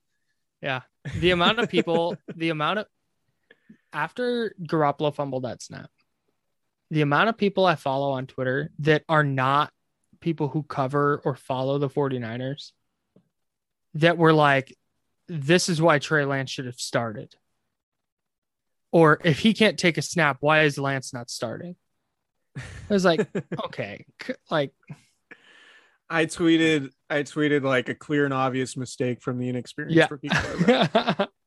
Yeah. The amount of people, the amount of after Garoppolo fumbled that snap, the amount of people I follow on Twitter that are not people who cover or follow the 49ers that were like, this is why Trey Lance should have started. Or if he can't take a snap, why is Lance not starting? I was like, okay, like I tweeted, I tweeted like a clear and obvious mistake from the inexperienced Yeah. rookie.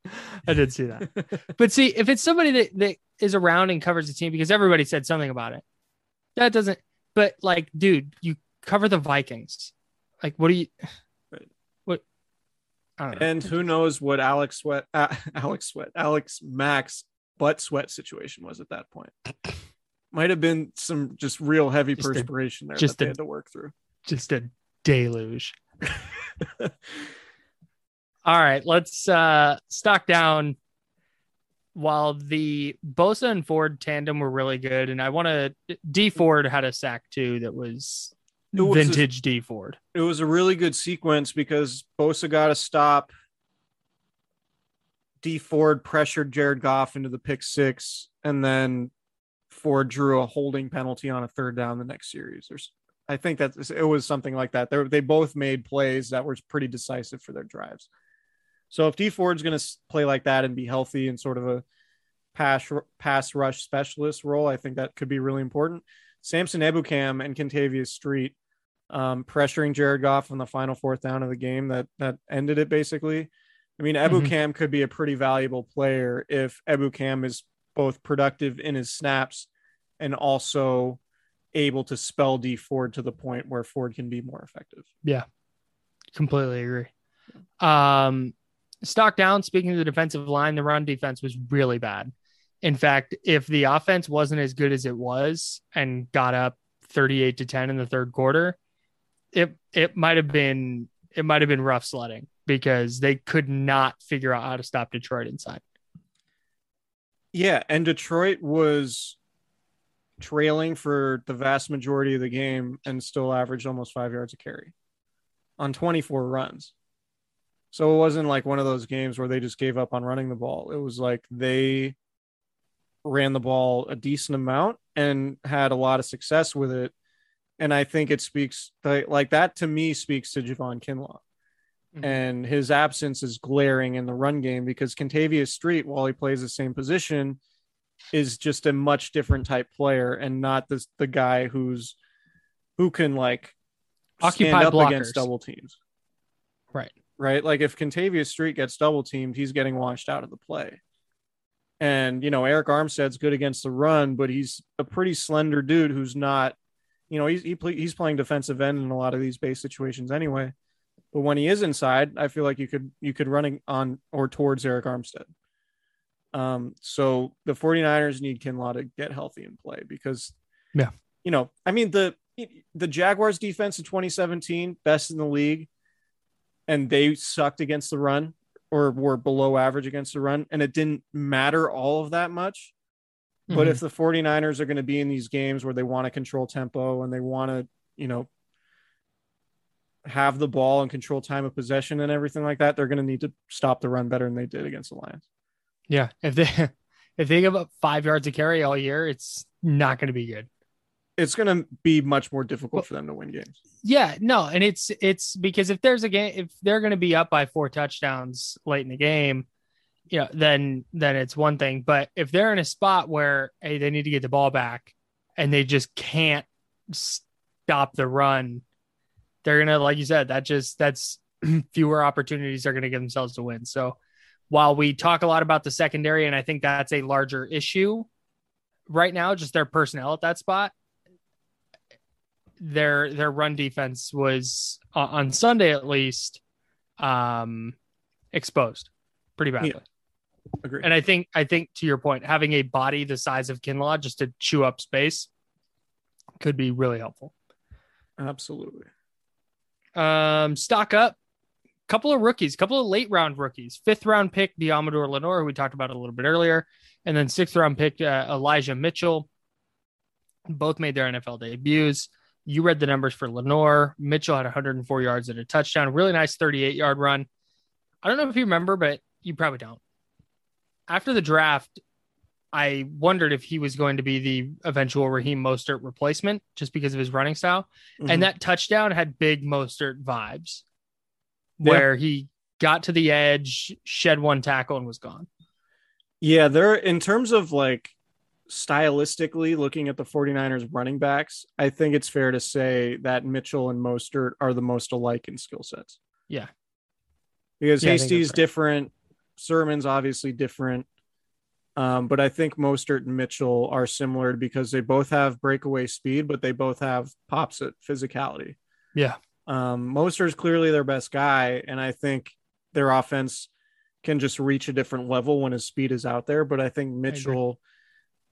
I did see that. But see, if it's somebody that, that is around and covers the team, because everybody said something about it, that doesn't. But like, dude, you cover the Vikings. Like, what do you? What? I don't know. and who knows what Alex Sweat, uh, Alex Sweat, Alex Max butt sweat situation was at that point. Might have been some just real heavy Just a- perspiration there just that they had to work through. Just a deluge. All right, let's uh stock down. While the Bosa and Ford tandem were really good, and I want to Dee Ford had a sack too that was was vintage Dee Ford. it was a really good sequence because Bosa got a stop. Dee Ford pressured Jared Goff into the pick six, and then Ford drew a holding penalty on a third down the next series. There's, I think that it was something like that. They they both made plays that were pretty decisive for their drives. So if Dee Ford's going to play like that and be healthy and sort of a pass pass rush specialist role, I think that could be really important. Samson Ebukam and Kentavius Street um, pressuring Jared Goff on the final fourth down of the game that that ended it basically. I mean, Ebu Mhm. Could be a pretty valuable player if Ebukam is both productive in his snaps and also able to spell Dee Ford to the point where Ford can be more effective. Yeah, completely agree. Um, stock down. Speaking of the defensive line, the run defense was really bad. In fact, if the offense wasn't as good as it was and got up 38 to 10 in the third quarter, it it might have been it might have been rough sledding because they could not figure out how to stop Detroit inside. Yeah, and Detroit was trailing for the vast majority of the game and still averaged almost five yards a carry on 24 runs. So it wasn't like one of those games where they just gave up on running the ball. It was like they ran the ball a decent amount and had a lot of success with it. And I think it speaks like, that to me speaks to Javon Kinlaw Mhm. and his absence is glaring in the run game because Kentavius Street, while he plays the same position, is just a much different type player and not this the guy who's who can like Occupy stand up blockers. against double teams. Right. Right. Like if Kentavius Street gets double teamed, he's getting washed out of the play. And you know, Arik Armstead's good against the run, but he's a pretty slender dude who's not, you know, he's he play, he's playing defensive end in a lot of these base situations anyway. But when he is inside, I feel like you could you could run on or towards Arik Armstead. Um, so the 49ers need Kinlaw to get healthy and play because Yeah. you know, I mean the the Jaguars defense in 2017, best in the league, and they sucked against the run or were below average against the run, and it didn't matter all of that much. Mm-hmm. But if the 49ers are going to be in these games where they want to control tempo and they want to, you know, have the ball and control time of possession and everything like that, they're going to need to stop the run better than they did against the Lions. Yeah, if they if they give up five yards to carry all year, it's not going to be good. It's going to be much more difficult for them to win games. Yeah, no, and it's it's because if there's a game, if they're going to be up by four touchdowns late in the game, you know, then then it's one thing. But if they're in a spot where hey, they need to get the ball back and they just can't stop the run, they're gonna, like you said, that just that's fewer opportunities they're gonna give themselves to win. So while we talk a lot about the secondary, and I think that's a larger issue right now, just their personnel at that spot. Their their run defense was uh, on Sunday at least um exposed pretty badly. Yeah. Agreed. And I think I think to your point, having a body the size of Kinlaw just to chew up space could be really helpful. Absolutely. Um, stock up. Couple of rookies, couple of late round rookies. Fifth round pick Deommodore Lenoir, who we talked about a little bit earlier, and then sixth round pick uh, Elijah Mitchell. Both made their NFL debuts. You read the numbers for Lenoir. Mitchell had 104 yards and a touchdown. Really nice 38 yard run. I don't know if you remember, but you probably don't after the draft, I wondered if he was going to be the eventual Raheem Mostert replacement just because of his running style. Mm-hmm. And that touchdown had big Mostert vibes where yeah. he got to the edge, shed one tackle, and was gone. Yeah, they're in terms of like stylistically looking at the 49ers running backs, I think it's fair to say that Mitchell and Mostert are the most alike in skill sets. Yeah. Because yeah, Hasty's different, Sermon's obviously different. Um, but I think Mostert and Mitchell are similar because they both have breakaway speed, but they both have pops at physicality. Yeah. Um, Mostert's clearly their best guy, and I think their offense can just reach a different level when his speed is out there. But I think Mitchell I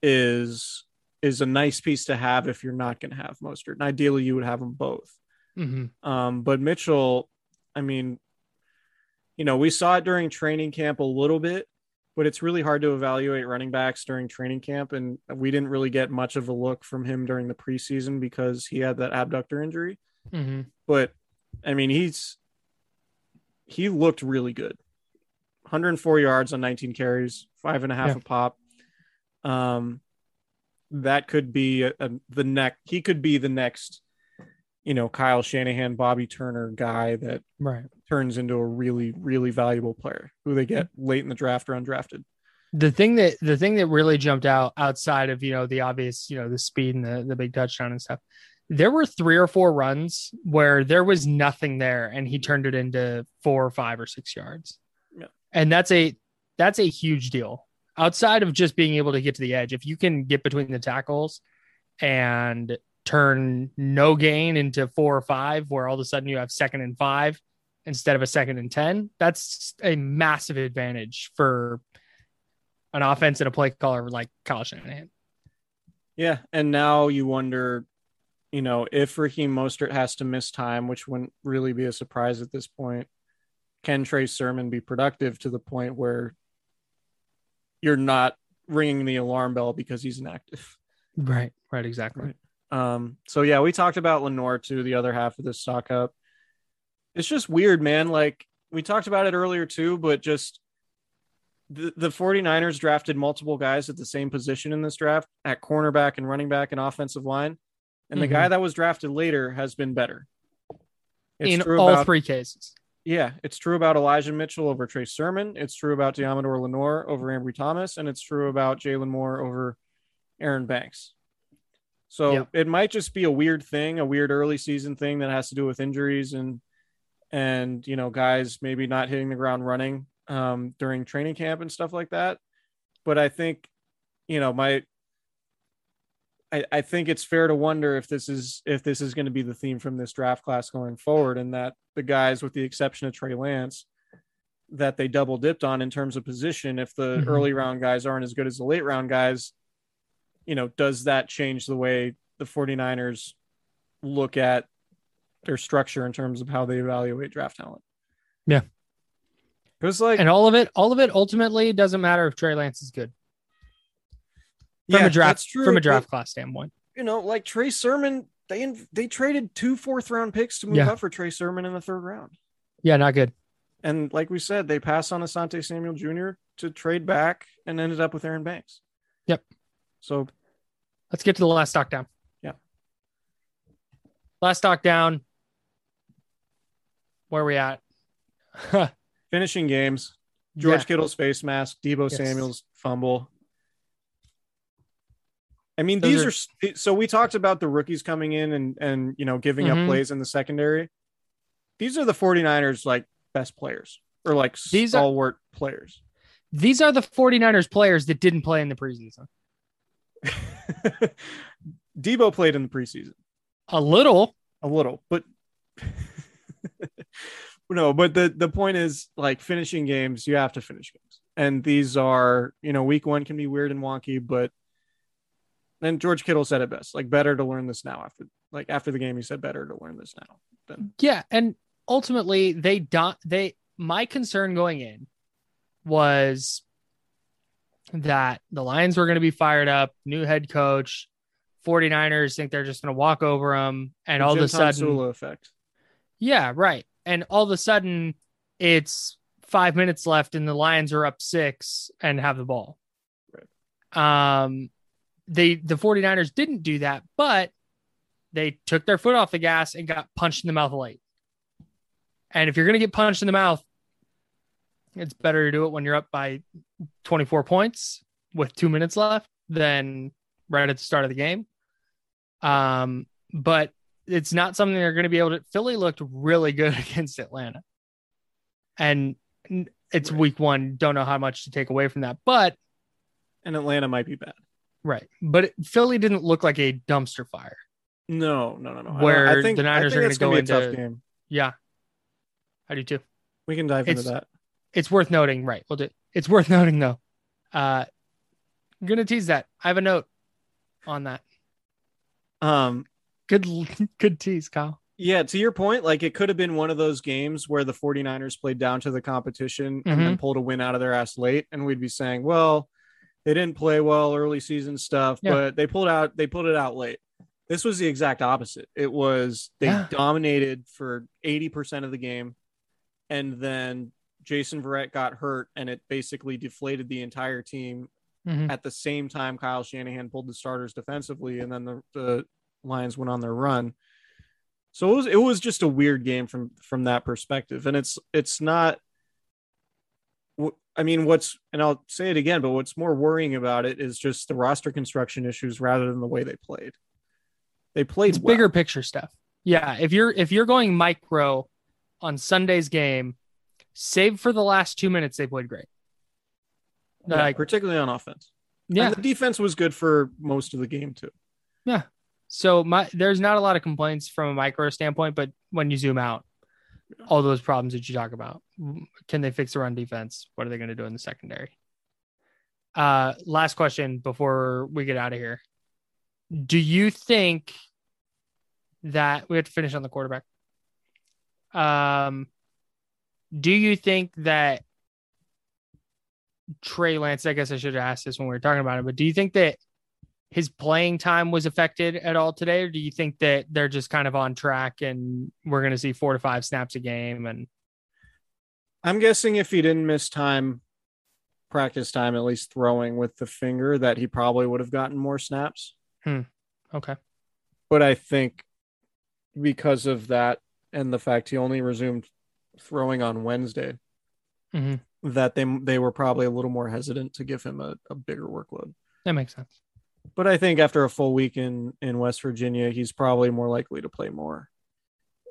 is is a nice piece to have if you're not going to have Mostert. And ideally, you would have them both. Mm-hmm. Um, but Mitchell, I mean, you know, we saw it during training camp a little bit, but it's really hard to evaluate running backs during training camp. And we didn't really get much of a look from him during the preseason because he had that abductor injury. Mm-hmm. But I mean, he's he looked really good 104 yards on 19 carries, five and a half yeah. a pop. Um, that could be a, a, the neck. He could be the next you know Kyle Shanahan, Bobby Turner guy that right turns into a really really valuable player who they get late in the draft or undrafted. The thing that the thing that really jumped out outside of you know the obvious you know the speed and the the big touchdown and stuff, there were three or four runs where there was nothing there and he turned it into four or five or six yards. Yeah. And that's a that's a huge deal. Outside of just being able to get to the edge, if you can get between the tackles and turn no gain into four or five, where all of a sudden you have second and five instead of a second and 10. That's a massive advantage for an offense and a play caller like Kyle Shanahan. Yeah. And now you wonder, you know, if Raheem Mostert has to miss time, which wouldn't really be a surprise at this point, can Trey Sermon be productive to the point where you're not ringing the alarm bell because he's inactive? Right. Right. Exactly. Right. Um, so yeah, we talked about Lenoir too, the other half of this stock up. It's just weird, man. Like we talked about it earlier too, but just the, the 49ers drafted multiple guys at the same position in this draft at cornerback and running back and offensive line. And mm-hmm. the guy that was drafted later has been better. It's in all about, three cases. Yeah, it's true about Elijah Mitchell over Trey Sermon. It's true about Deommodore Lenoir over Ambry Thomas, and it's true about Jaylon Moore over Aaron Banks. So yep. it might just be a weird thing, a weird early season thing that has to do with injuries and and you know guys maybe not hitting the ground running um, during training camp and stuff like that. But I think you know my I, I think it's fair to wonder if this is if this is going to be the theme from this draft class going forward, and that the guys, with the exception of Trey Lance, that they double dipped on in terms of position, if the mm-hmm. early round guys aren't as good as the late round guys, you know, does that change the way the 49ers look at their structure in terms of how they evaluate draft talent. Yeah. Because like And all of it, all of it ultimately doesn't matter if Trey Lance is good from yeah, a draft from a but, draft class standpoint. you know, like Trey Sermon, they they traded two fourth round picks to move Yeah. up for Trey Sermon in the third round. Yeah, not good. And like we said, they passed on Asante Samuel Jr. to trade back and ended up with Aaron Banks. Yep. So Let's get to the last stock down. Yeah. Last stock down. Where are we at? finishing games, George Yeah. Kittle's face mask, Deebo Yes. Samuel's fumble. I mean, Those these are- are, so we talked about the rookies coming in and and you know giving Mhm. up plays in the secondary. These are the 49ers like best players or like These are- stalwart players. These are the 49ers players that didn't play in the preseason. Deebo played in the preseason A little. a little, but no, but the the point is like finishing games, you have to finish games. And these are, you know, week 1 can be weird and wonky, but then George Kittle said it best, like better to learn this now after like after the game he said better to learn this now. Then Yeah, and ultimately they don't they my concern going in was that the Lions were going to be fired up, new head coach, 49ers think they're just going to walk over them and the all of a sudden Tomsula effect. Yeah, right. And all of a sudden it's 5 minutes left and the Lions are up 6 and have the ball. Um they the 49ers didn't do that, but they took their foot off the gas and got punched in the mouth late. And if you're going to get punched in the mouth, it's better to do it when you're up by 24 points with 2 minutes left than right at the start of the game. Um but it's not something they're going to be able to Philly looked really good against Atlanta. And it's week 1, don't know how much to take away from that, but And Atlanta might be bad. Right. But it- Philly didn't look like a dumpster fire. No, no, no, no. Where I think, the Niners I are think gonna gonna go be a tough into- game. Yeah. I do too. We can dive into that. It's worth noting. Right. We'll do It's worth noting though. Uh, I'm going to tease that. I have a note on that. Um Good, good tease, Kyle. Yeah, to your point, like it could have been one of those games where the 49ers played down to the competition and Mm-hmm. then pulled a win out of their ass late. And we'd be saying, well, they didn't play well early season stuff, Yeah. but they pulled out, they pulled it out late. This was the exact opposite. It was they Yeah. dominated for 80% of the game. And then Jason Verrett got hurt and it basically deflated the entire team Mhm. at the same time Kyle Shanahan pulled the starters defensively and then the, the Lions went on their run. So it was it was just a weird game from from that perspective and it's it's not I mean what's and I'll say it again but what's more worrying about it is just the roster construction issues rather than the way they played. They played It's well. bigger picture stuff. Yeah. If you're, if you're going micro on Sunday's game, save for the last two minutes, they played great. Yeah, Like, particularly on offense. yeah. And the defense was good for most of the game too. Yeah. So my there's not a lot of complaints from a micro standpoint, but when you zoom out, all those problems that you talk about, can they fix the run defense? What are they going to do in the secondary? Uh, last question before we get out of here. Do you think that we have to finish on the quarterback? Um, do you think that Trey Lance? I guess I should have asked this when we were talking about it, but do you think that his playing time was affected at all today, or do you think that they're just kind of on track and we're going to see four to five snaps a game? And I'm guessing if he didn't miss time, practice time, at least throwing with the finger, that he probably would have gotten more snaps. okay, But I think because of that and the fact he only resumed throwing on Wednesday, Mhm. that they they were probably a little more hesitant to give him a, a bigger workload. that makes sense. But I think after a full week in in West Virginia, he's probably more likely to play more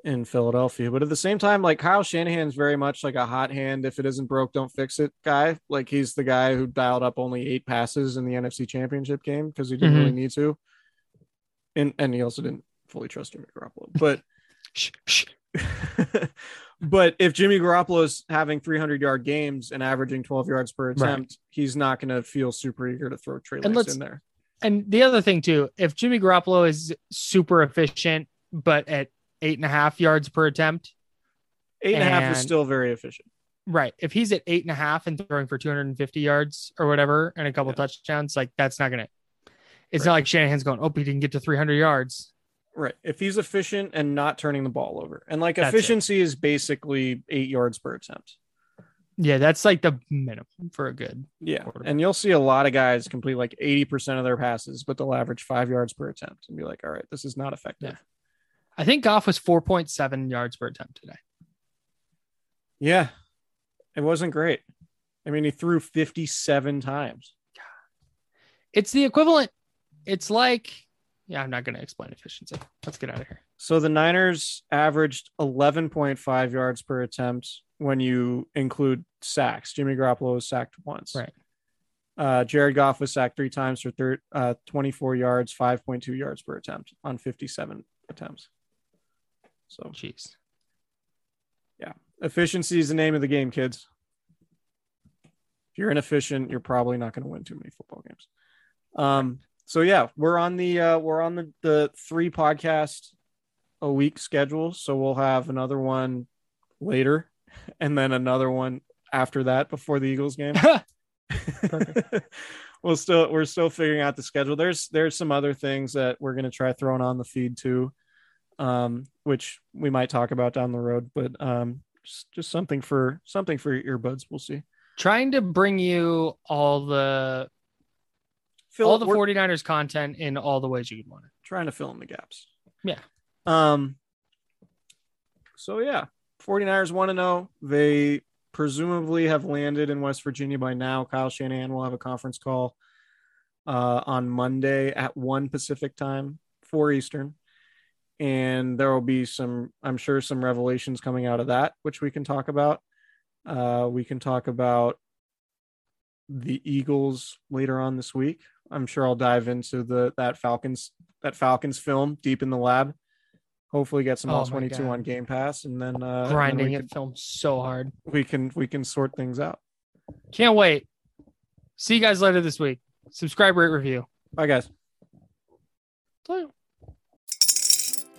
in Philadelphia. But at the same time, like Kyle Shanahan's very much like a hot hand. If it isn't broke, don't fix it guy. Like he's the guy who dialed up only eight passes in the NFC Championship game because he didn't Mhm. really need to. And and he also didn't fully trust Jimmy Garoppolo. But but if Jimmy Garoppolo's having 300 yard games and averaging 12 yards per attempt, he's not going to feel super eager to throw Trey Lance in there. And the other thing too, if Jimmy Garoppolo is super efficient, but at eight and a half yards per attempt. Eight and a half is And- still very efficient. Right. If he's at eight and a half and throwing for 250 yards or whatever and a couple Yeah. touchdowns, like that's not gonna. It's Right. not like Shanahan's going, oh, he didn't get to 300 yards. Right. If he's efficient and not turning the ball over. And like That's efficiency is basically eight yards per attempt. Yeah, that's like the minimum for a good. Yeah. And you'll see a lot of guys complete like 80% of their passes, but they'll average five yards per attempt and be like, all right, this is not effective. Yeah. I think Goff was 4.7 yards per attempt today. Yeah. It wasn't great. I mean, he threw 57 times. It's the equivalent. It's like, yeah, I'm not going to explain efficiency. Let's get out of here. So the Niners averaged 11.5 yards per attempt when you include sacks. Jimmy Garoppolo was sacked once. Right. Uh, Jared Goff was sacked three times for thir- uh, 24 yards, 5.2 yards per attempt on 57 attempts. So Jeez. Yeah. Efficiency is the name of the game, kids. If you're inefficient, you're probably not going to win too many football games. Um, so yeah, we're on the uh, we're on the the three podcast a week schedule. So we'll have another one later, and then another one after that before the Eagles game. we'll still we're still figuring out the schedule. There's there's some other things that we're gonna try throwing on the feed too, um, which we might talk about down the road. But um, just, just something for something for your earbuds. We'll see. Trying to bring you all the Fill, all the we're 49ers content in all the ways you could want it. trying to fill in the gaps. Yeah. Um. So yeah, 49ers want to know. They presumably have landed in West Virginia by now. Kyle Shanahan will have a conference call uh, on Monday at one Pacific time, four Eastern, and there will be some, I'm sure, some revelations coming out of that, which we can talk about. Uh, we can talk about the Eagles later on this week. I'm sure I'll dive into the that Falcons that Falcons film deep in the lab. Hopefully, get some Oh all my 22 on Game Pass, and then uh, and then Grinding it film so hard. we can we can sort things out. Can't wait. See you guys later this week. Subscribe, rate, review. Bye, guys.